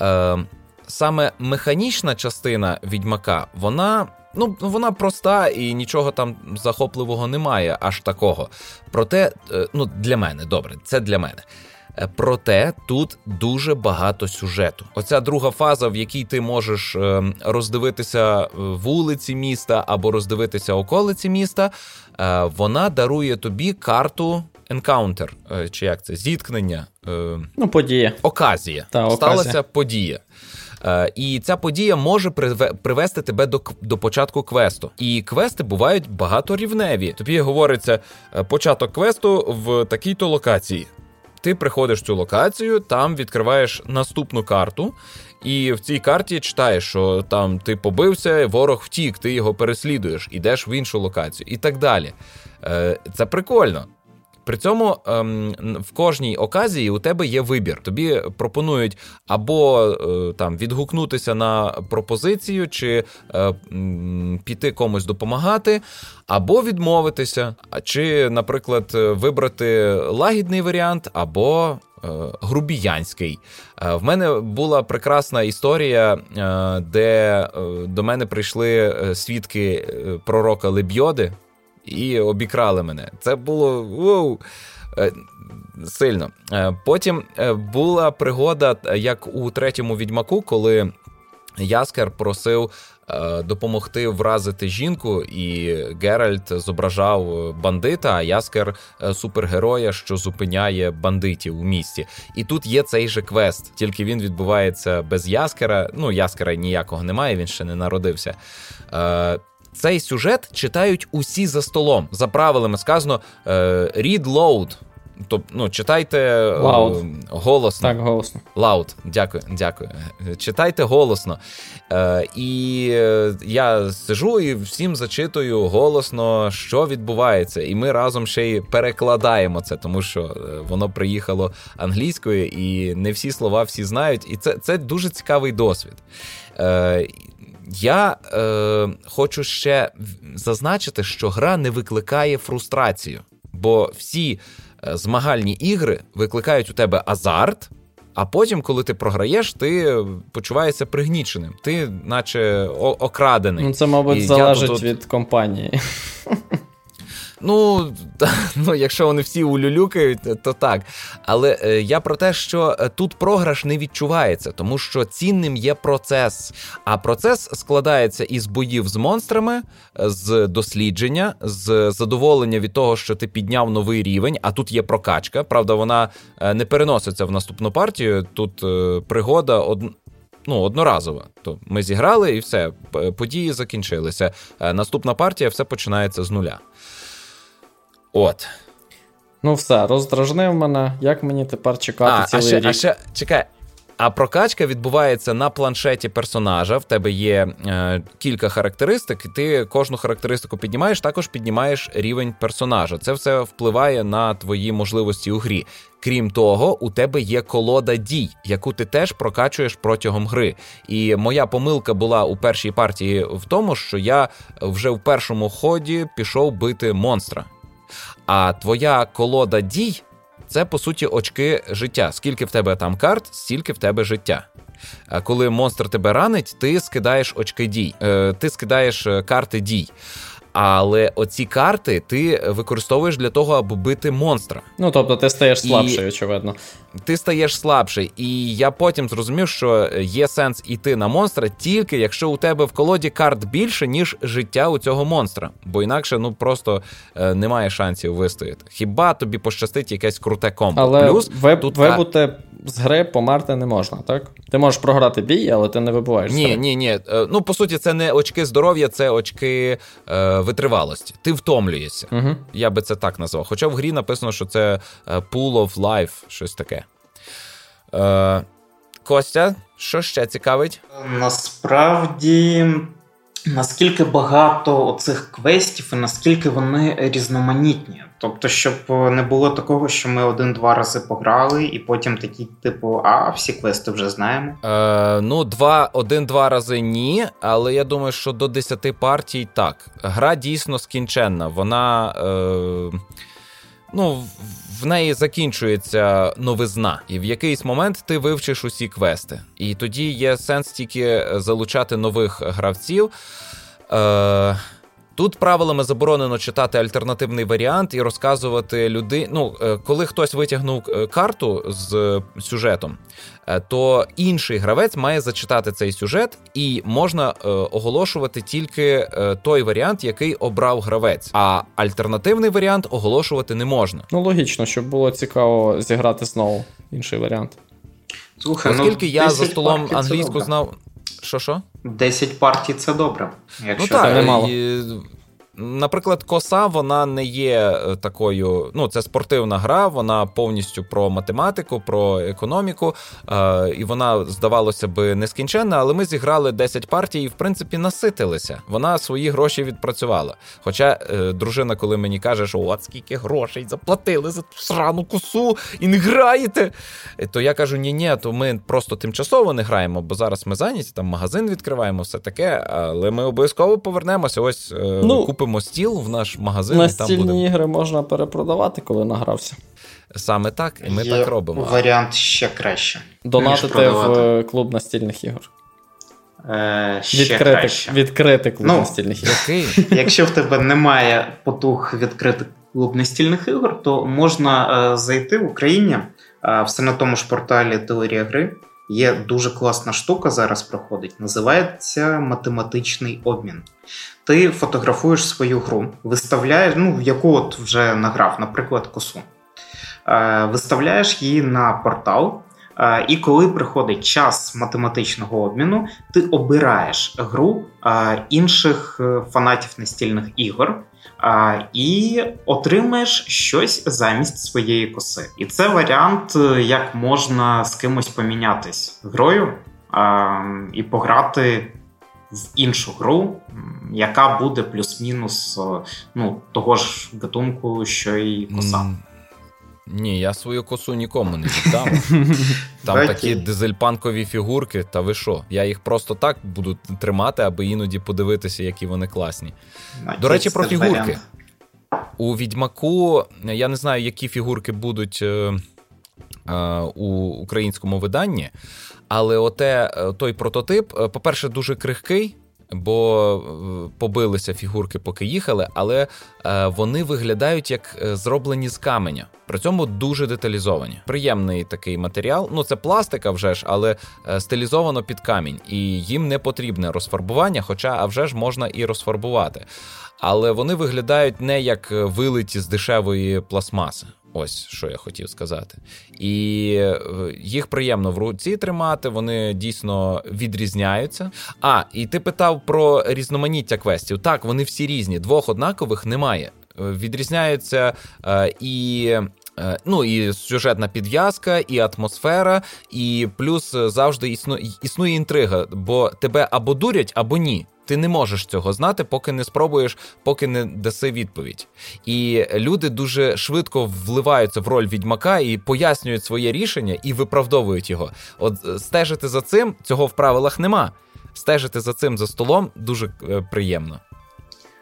е, саме механічна частина відьмака, вона. Ну, вона проста і нічого там захопливого немає, аж такого. Проте, е, ну, для мене, добре, це для мене. Е, проте тут дуже багато сюжету. Оця друга фаза, в якій ти можеш е, роздивитися вулиці міста або роздивитися околиці міста, вона дарує тобі карту енкаунтер, чи як це зіткнення, е, ну, подія. Оказія. Та, Сталася подія. Е, і ця подія може привести тебе до до початку квесту. І квести бувають багаторівневі. Тобі говориться е, початок квесту в такій-то локації. Ти приходиш в цю локацію, там відкриваєш наступну карту, і в цій карті читаєш, що там ти побився, ворог втік, ти його переслідуєш, ідеш в іншу локацію і так далі. Це прикольно. При цьому ем, в кожній оказії у тебе є вибір. Тобі пропонують або е, там відгукнутися на пропозицію, чи е, піти комусь допомагати, або відмовитися, чи, наприклад, вибрати лагідний варіант, або е, грубіянський. Е, в мене була прекрасна історія, е, де до мене прийшли свідки пророка Лебйоди і обікрали мене. Це було воу, е, сильно. Е, потім е, була пригода, як у третьому відьмаку, коли Яскер просив. Допомогти вразити жінку, і Геральт зображав бандита, а Яскер супергероя, що зупиняє бандитів у місті. І тут є цей же квест, тільки він відбувається без Яскера. Ну, Яскера ніякого немає, він ще не народився. Цей сюжет читають усі за столом. За правилами сказано е, read loud. Тобто, ну, читайте Loud. Е, голосно. Так, голосно. Loud. Дякую, дякую. Читайте голосно. Е, І я сижу і всім зачитую голосно, що відбувається. І ми разом ще й перекладаємо це, тому що е, воно приїхало англійською, і не всі слова всі знають. І це це дуже цікавий досвід. Е, я е, хочу ще зазначити, що гра не викликає фрустрацію, бо всі е, змагальні ігри викликають у тебе азарт. А потім, коли ти програєш, ти почуваєшся пригніченим. Ти, наче, окрадений. Ну, Це, мабуть, І залежить тут... від компанії. Ну, ну, якщо вони всі улюлюкають, то так. Але е, я про те, що е, тут програш не відчувається, тому що цінним є процес. А процес складається із боїв з монстрами, з дослідження, з задоволення від того, що ти підняв новий рівень, а тут є прокачка. Правда, вона е, не переноситься в наступну партію. Тут пригода од... Ну, одноразова. То ми зіграли і все, події закінчилися. Наступна партія все починається з нуля. От. Ну, все, роздражнив мене. Як мені тепер чекати а, цілий а ще, рік? А ще, чекай. А прокачка відбувається на планшеті персонажа. В тебе є е, кілька характеристик, і ти кожну характеристику піднімаєш, також піднімаєш рівень персонажа. Це все впливає на твої можливості у грі. Крім того, у тебе є колода дій, яку ти теж прокачуєш протягом гри. І моя помилка була у першій партії в тому, що я вже в першому ході пішов бити монстра. А твоя колода дій це по суті очки життя. Скільки в тебе там карт, стільки в тебе життя. А коли монстр тебе ранить, ти скидаєш очки дій, е, ти скидаєш е, карти дій. Але оці карти ти використовуєш для того, аби бити монстра. Ну тобто ти стаєш слабший, і... очевидно. Ти стаєш слабший. І я потім зрозумів, що є сенс іти на монстра тільки якщо у тебе в колоді карт більше, ніж життя у цього монстра. Бо інакше ну просто е, немає шансів вистояти. Хіба тобі пощастить якесь круте комбо? Але Плюс ви, тут вибути з гри померти не можна, так? Ти можеш програти бій, але ти не вибуваєш. Ні, ні, ні. Е, ну по суті, це не очки здоров'я, це очки е, витривалості. Ти втомлюєшся. Угу. Я би це так назвав. Хоча в грі написано, що це е, pool of life, щось таке. Е, Костя, що ще цікавить? Насправді. Наскільки багато оцих квестів і наскільки вони різноманітні. Тобто, щоб не було такого, що ми один-два рази пограли, і потім такі, типу, а всі квести вже знаємо. Е, Ну, два, один-два рази ні. Але я думаю, що до десяти партій так. Гра дійсно скінченна. Вона. Е, Ну, в неї закінчується новизна, і в якийсь момент ти вивчиш усі квести. І тоді є сенс тільки залучати нових гравців. Е, Тут правилами заборонено читати альтернативний варіант і розказувати люди. Ну, е, коли хтось витягнув е, карту з сюжетом, е, то інший гравець має зачитати цей сюжет, і можна оголошувати тільки той варіант, який обрав гравець. А альтернативний варіант оголошувати не можна. Ну логічно, щоб було цікаво зіграти знову інший варіант. Слухай, ну, Оскільки ну, я за столом англійську знав. Що що? 10 партій це добре. Якщо ну, так, це немало. І... Наприклад, коса вона не є е, такою. Ну, це спортивна гра, вона повністю про математику, про економіку, е, і вона, здавалося би, нескінченна, але ми зіграли 10 партій і, в принципі, наситилися. Вона свої гроші відпрацювала. Хоча е, дружина, коли мені каже, що от скільки грошей заплатили за ту срану косу і не граєте, то я кажу: ні, ні, то ми просто тимчасово не граємо, бо зараз ми зайняті, там магазин відкриваємо, все таке, але ми обов'язково повернемося. Ось ну, купимо купимо стіл в наш магазин. Настільні і там будемо... ігри можна перепродавати, коли награвся. Саме так, і ми Є так робимо. Варіант ще краще. Донатити в клуб настільних ігор. Е, ще відкрити, краще. відкрити клуб ну, настільних ігор. Який? Якщо в тебе немає потух відкрити клуб настільних ігор, то можна е, зайти в Україні е, все на тому ж порталі Теорія гри. Є дуже класна штука зараз проходить, називається математичний обмін. Ти фотографуєш свою гру, виставляєш, ну, яку от вже награв, наприклад, косу. Е, виставляєш її на портал, е, і коли приходить час математичного обміну, ти обираєш гру е, інших фанатів настільних ігор І отримаєш щось замість своєї коси. І це варіант, як можна з кимось помінятись грою і пограти в іншу гру, яка буде плюс-мінус е, ну, того ж гатунку, що й коса. Ні, я свою косу нікому не віддам. Там такі дизельпанкові фігурки, та ви що? Я їх просто так буду тримати, аби іноді подивитися, які вони класні. До речі, про фігурки. У відьмаку я не знаю, які фігурки будуть е, у українському виданні, але оте, е, той прототип, по-перше, дуже крихкий бо е, побилися фігурки, поки їхали, але е, вони виглядають як е, зроблені з каменя. При цьому дуже деталізовані. Приємний такий матеріал. Ну це пластика вже ж, але стилізовано під камінь, і їм не потрібне розфарбування, хоча а вже ж можна і розфарбувати. Але вони виглядають не як вилиті з дешевої пластмаси. Ось що я хотів сказати. І е, їх приємно в руці тримати, вони дійсно відрізняються. А, і ти питав про різноманіття квестів. Так, вони всі різні, двох однакових немає. Е, відрізняються е, і. Е, ну і сюжетна підв'язка, і атмосфера, і плюс завжди існує інтрига, бо тебе або дурять, або ні. Ти не можеш цього знати, поки не спробуєш, поки не даси відповідь. І люди дуже швидко вливаються в роль відьмака і пояснюють своє рішення і виправдовують його. От е, стежити за цим цього в правилах нема. Стежити за цим за столом дуже е, приємно.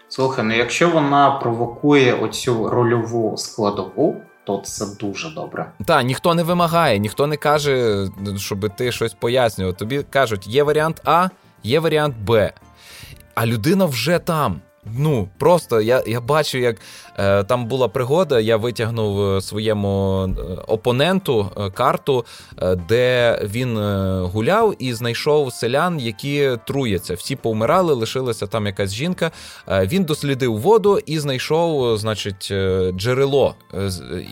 Слухай, ну якщо вона провокує оцю рольову складову, то це дуже добре. Так, ніхто не вимагає, ніхто не каже, щоб ти щось пояснював. Тобі кажуть, є варіант А, є варіант Б. А людина вже там. Ну, просто я я бачу, як е, там була пригода. Я витягнув е, своєму е, опоненту е, карту, де він гуляв і знайшов селян, які труяться. Всі повмирали, лишилася там якась жінка. Він дослідив воду і знайшов, значить, джерело.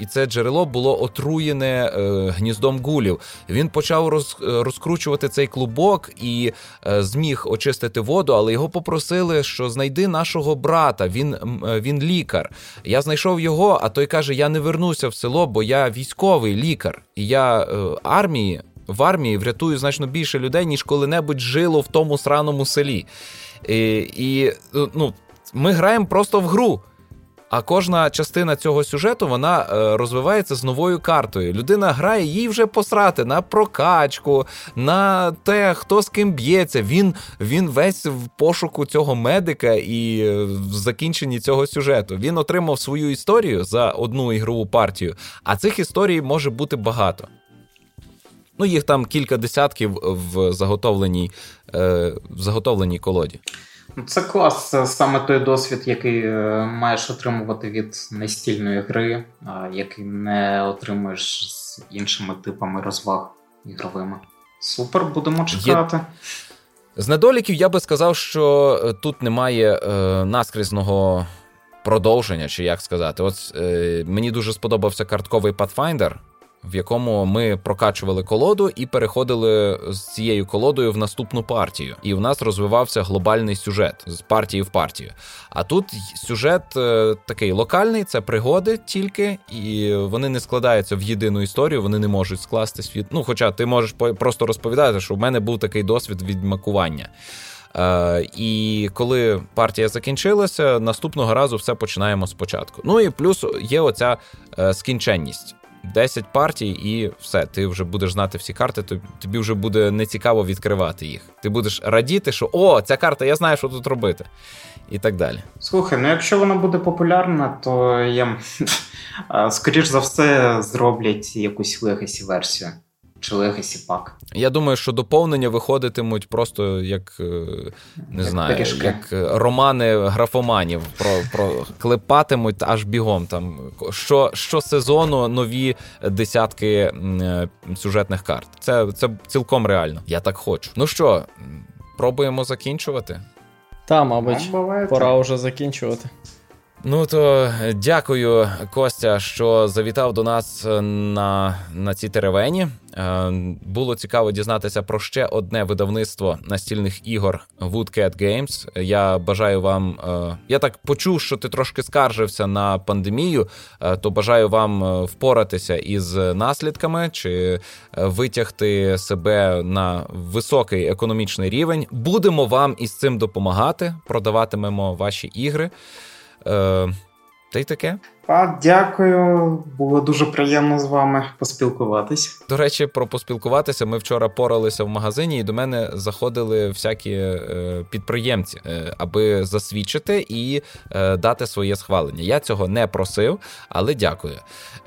І це джерело було отруєне гніздом гулів. Він почав роз, розкручувати цей клубок і зміг очистити воду, але його попросили, що знайди нашу нашого брата, він е, він лікар. Я знайшов його, а той каже: Я не вернуся в село, бо я військовий лікар, і я е, армії. В армії врятую значно більше людей, ніж коли-небудь жило в тому сраному селі. І, і ну, ми граємо просто в гру. А кожна частина цього сюжету вона е, розвивається з новою картою. Людина грає їй вже посрати на прокачку, на те, хто з ким б'ється. Він він весь в пошуку цього медика і е, в закінченні цього сюжету. Він отримав свою історію за одну ігрову партію, а цих історій може бути багато. Ну, їх там кілька десятків в заготовленій, е, в заготовленій колоді. Ну, це клас, це саме той досвід, який е, маєш отримувати від настільної гри, який не отримуєш з іншими типами розваг ігровими. Супер, будемо чекати. Є... З недоліків я би сказав, що е, тут немає е, наскрізного продовження, чи як сказати. От е, мені дуже сподобався картковий Pathfinder в якому ми прокачували колоду і переходили з цією колодою в наступну партію. І в нас розвивався глобальний сюжет з партії в партію. А тут сюжет е, такий локальний, це пригоди тільки, і вони не складаються в єдину історію, вони не можуть скластись від. Ну, хоча ти можеш просто розповідати, що в мене був такий досвід відмакування. Е, І коли партія закінчилася, наступного разу все починаємо спочатку. Ну і плюс є оця е, скінченність. 10 партій, і все, ти вже будеш знати всі карти, тобі вже буде нецікаво відкривати їх. Ти будеш радіти, що о, ця карта, я знаю, що тут робити. І так далі. Слухай, ну якщо вона буде популярна, то я скоріш за все зроблять якусь legacy версію чи Legacy Pack. Я думаю, що доповнення виходитимуть просто як е, не як знаю, пиріжки. як е, романи графоманів. Про про клепатимуть аж бігом. Там що що сезону нові десятки е, сюжетних карт. Це, Це цілком реально. Я так хочу. Ну що, пробуємо закінчувати? Та, мабуть, пора вже закінчувати. Ну то дякую, Костя, що завітав до нас е, на на цій теревені. Е, було цікаво дізнатися про ще одне видавництво настільних ігор Woodcat Games. Я бажаю вам. Е, я так почув, що ти трошки скаржився на пандемію. То бажаю вам впоратися із наслідками чи витягти себе на високий економічний рівень. Будемо вам із цим допомагати. Продаватимемо ваші ігри. Е, Та й таке. А, Дякую, було дуже приємно з вами поспілкуватись. До речі, про поспілкуватися. Ми вчора поралися в магазині, і до мене заходили всякі е, підприємці, е, аби засвідчити і е, дати своє схвалення. Я цього не просив, але дякую.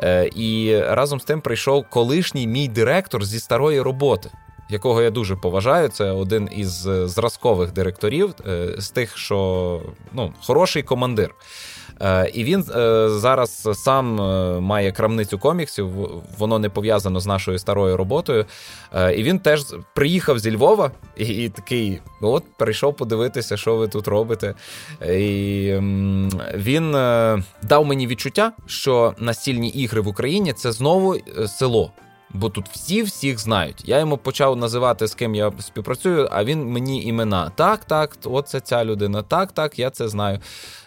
Е, І разом з тим прийшов колишній мій директор зі старої роботи якого я дуже поважаю. Це один із е, зразкових директорів, е, з тих, що ну, хороший командир. Е, і він зараз сам має крамницю коміксів, воно не пов'язано з нашою старою роботою. І він теж приїхав зі Львова і, і такий: от, прийшов подивитися, що ви тут робите. І Він дав мені відчуття, що настільні ігри в Україні це знову село бо тут всі всіх знають. Я йому почав називати, з ким я співпрацюю, а він мені імена. Так, так, оце ця людина. Так, так, я це знаю.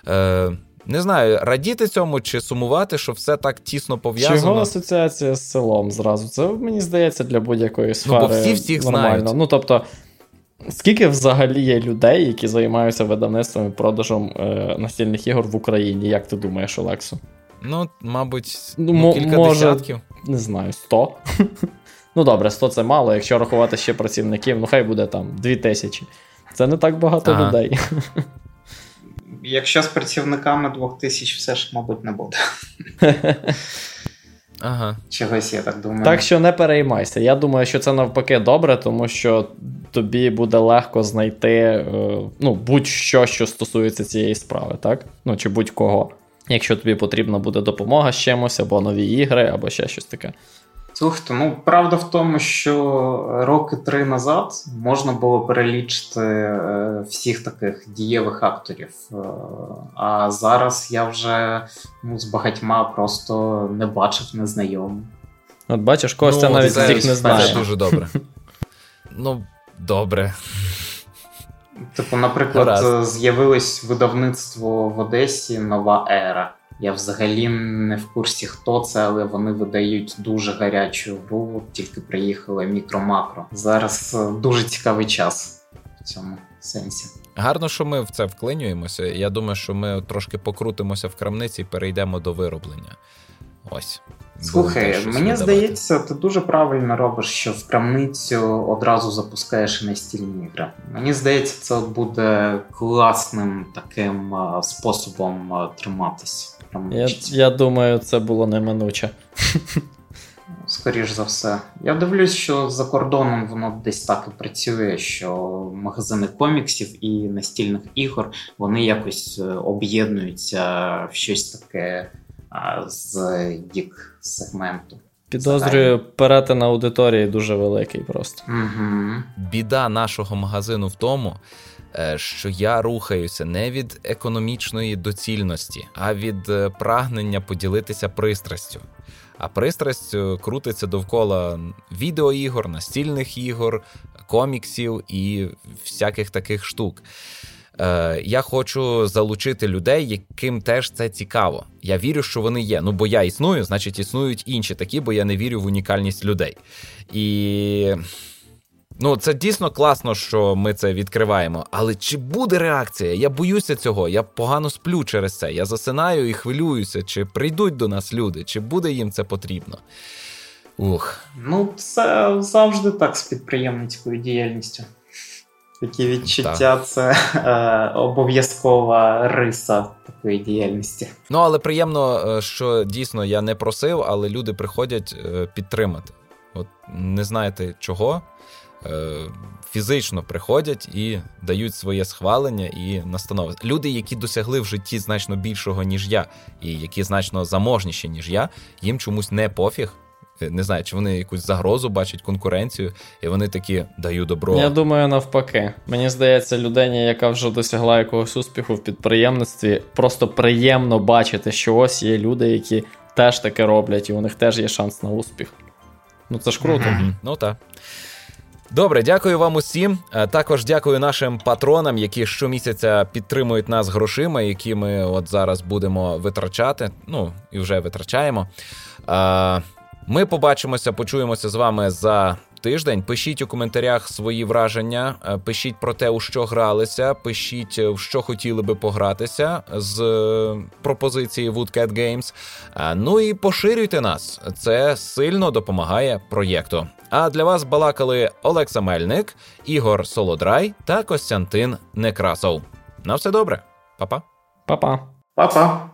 Е, Не знаю, радіти цьому чи сумувати, що все так тісно пов'язано. Чого асоціація з селом зразу? Це мені здається для будь-якої сфери. Ну, бо всі всіх нормально. знають. Ну, тобто, скільки взагалі є людей, які займаються видавництвом і продажем е, настільних ігор в Україні? Як ти думаєш, Олексу? Ну, мабуть, ну, ну кілька може, десятків. Не знаю, 100. ну добре, 100 це мало, якщо рахувати ще працівників, ну хай буде там 2000. Це не так багато ага. людей. Якщо з працівниками 2000 все ж, мабуть, не буде. Ага. Чогось я так думаю. Так що не переймайся. Я думаю, що це навпаки добре, тому що тобі буде легко знайти е, ну, будь-що, що стосується цієї справи, так? Ну чи будь-кого. Якщо тобі потрібна буде допомога з чимось, або нові ігри, або ще щось таке. Слухайте, ну правда в тому, що роки три назад можна було перелічити е, всіх таких дієвих акторів. Е, а зараз я вже ну, з багатьма просто не бачив, не знайомий. От бачиш, Костя ну, навіть всіх не знає. Це дуже добре. Ну, добре. Типу, наприклад, Раз. з'явилось видавництво в Одесі Нова Ера. Я взагалі не в курсі, хто це, але вони видають дуже гарячу гру. Тільки приїхали мікро-макро. Зараз е, дуже цікавий час в цьому сенсі. Гарно, що ми в це вклинюємося. Я думаю, що ми трошки покрутимося в крамниці і перейдемо до вироблення. Ось. Слухай, мені видавати. здається, ти дуже правильно робиш, що в крамницю одразу запускаєш настільні ігри. Мені здається, це буде класним таким способом триматись. Я, я думаю, це було неминуче. Скоріш за все. Я дивлюсь, що за кордоном воно десь так і працює, що магазини коміксів і настільних ігор вони якось е, об'єднуються в щось таке з гік сегменту. Підозрюю, перетин аудиторії дуже великий просто. Угу. Біда нашого магазину в тому, е, що я рухаюся не від економічної доцільності, а від е, прагнення поділитися пристрастю. А пристрасть крутиться довкола відеоігор, настільних ігор, коміксів і всяких таких штук. Е, Я хочу залучити людей, яким теж це цікаво. Я вірю, що вони є. Ну, бо я існую, значить, існують інші такі, бо я не вірю в унікальність людей. І. Ну, це дійсно класно, що ми це відкриваємо. Але чи буде реакція? Я боюся цього. Я погано сплю через це. Я засинаю і хвилююся, чи прийдуть до нас люди, чи буде їм це потрібно. Ух. Ну, це завжди так з підприємницькою діяльністю. Такі відчуття так. це е, обов'язкова риса такої діяльності. Ну але приємно, е, що дійсно я не просив, але люди приходять е, підтримати. От не знаєте чого. Е, фізично приходять і дають своє схвалення і настанови. Люди, які досягли в житті значно більшого, ніж я, і які значно заможніші, ніж я, їм чомусь не пофіг. Е, не знаю, чи вони якусь загрозу бачать, конкуренцію, і вони такі даю добро. Я думаю, навпаки. Мені здається, людині, яка вже досягла якогось успіху в підприємництві, просто приємно бачити, що ось є люди, які теж таке роблять, і у них теж є шанс на успіх. Ну це ж круто. Mm-hmm. Ну так. Добре, дякую вам усім. Е, також дякую нашим патронам, які щомісяця підтримують нас грошима, які ми от зараз будемо витрачати. Ну і вже витрачаємо. Е, ми побачимося, почуємося з вами за тиждень. Пишіть у коментарях свої враження, е, пишіть про те, у що гралися, пишіть, в що хотіли би погратися з пропозиції Woodcat Games. Ну і поширюйте нас. Це сильно допомагає проєкту. А для вас балакали Олекса Мельник, Ігор Солодрай та Костянтин Некрасов. На все добре, Па-па. Па-па. Па-па.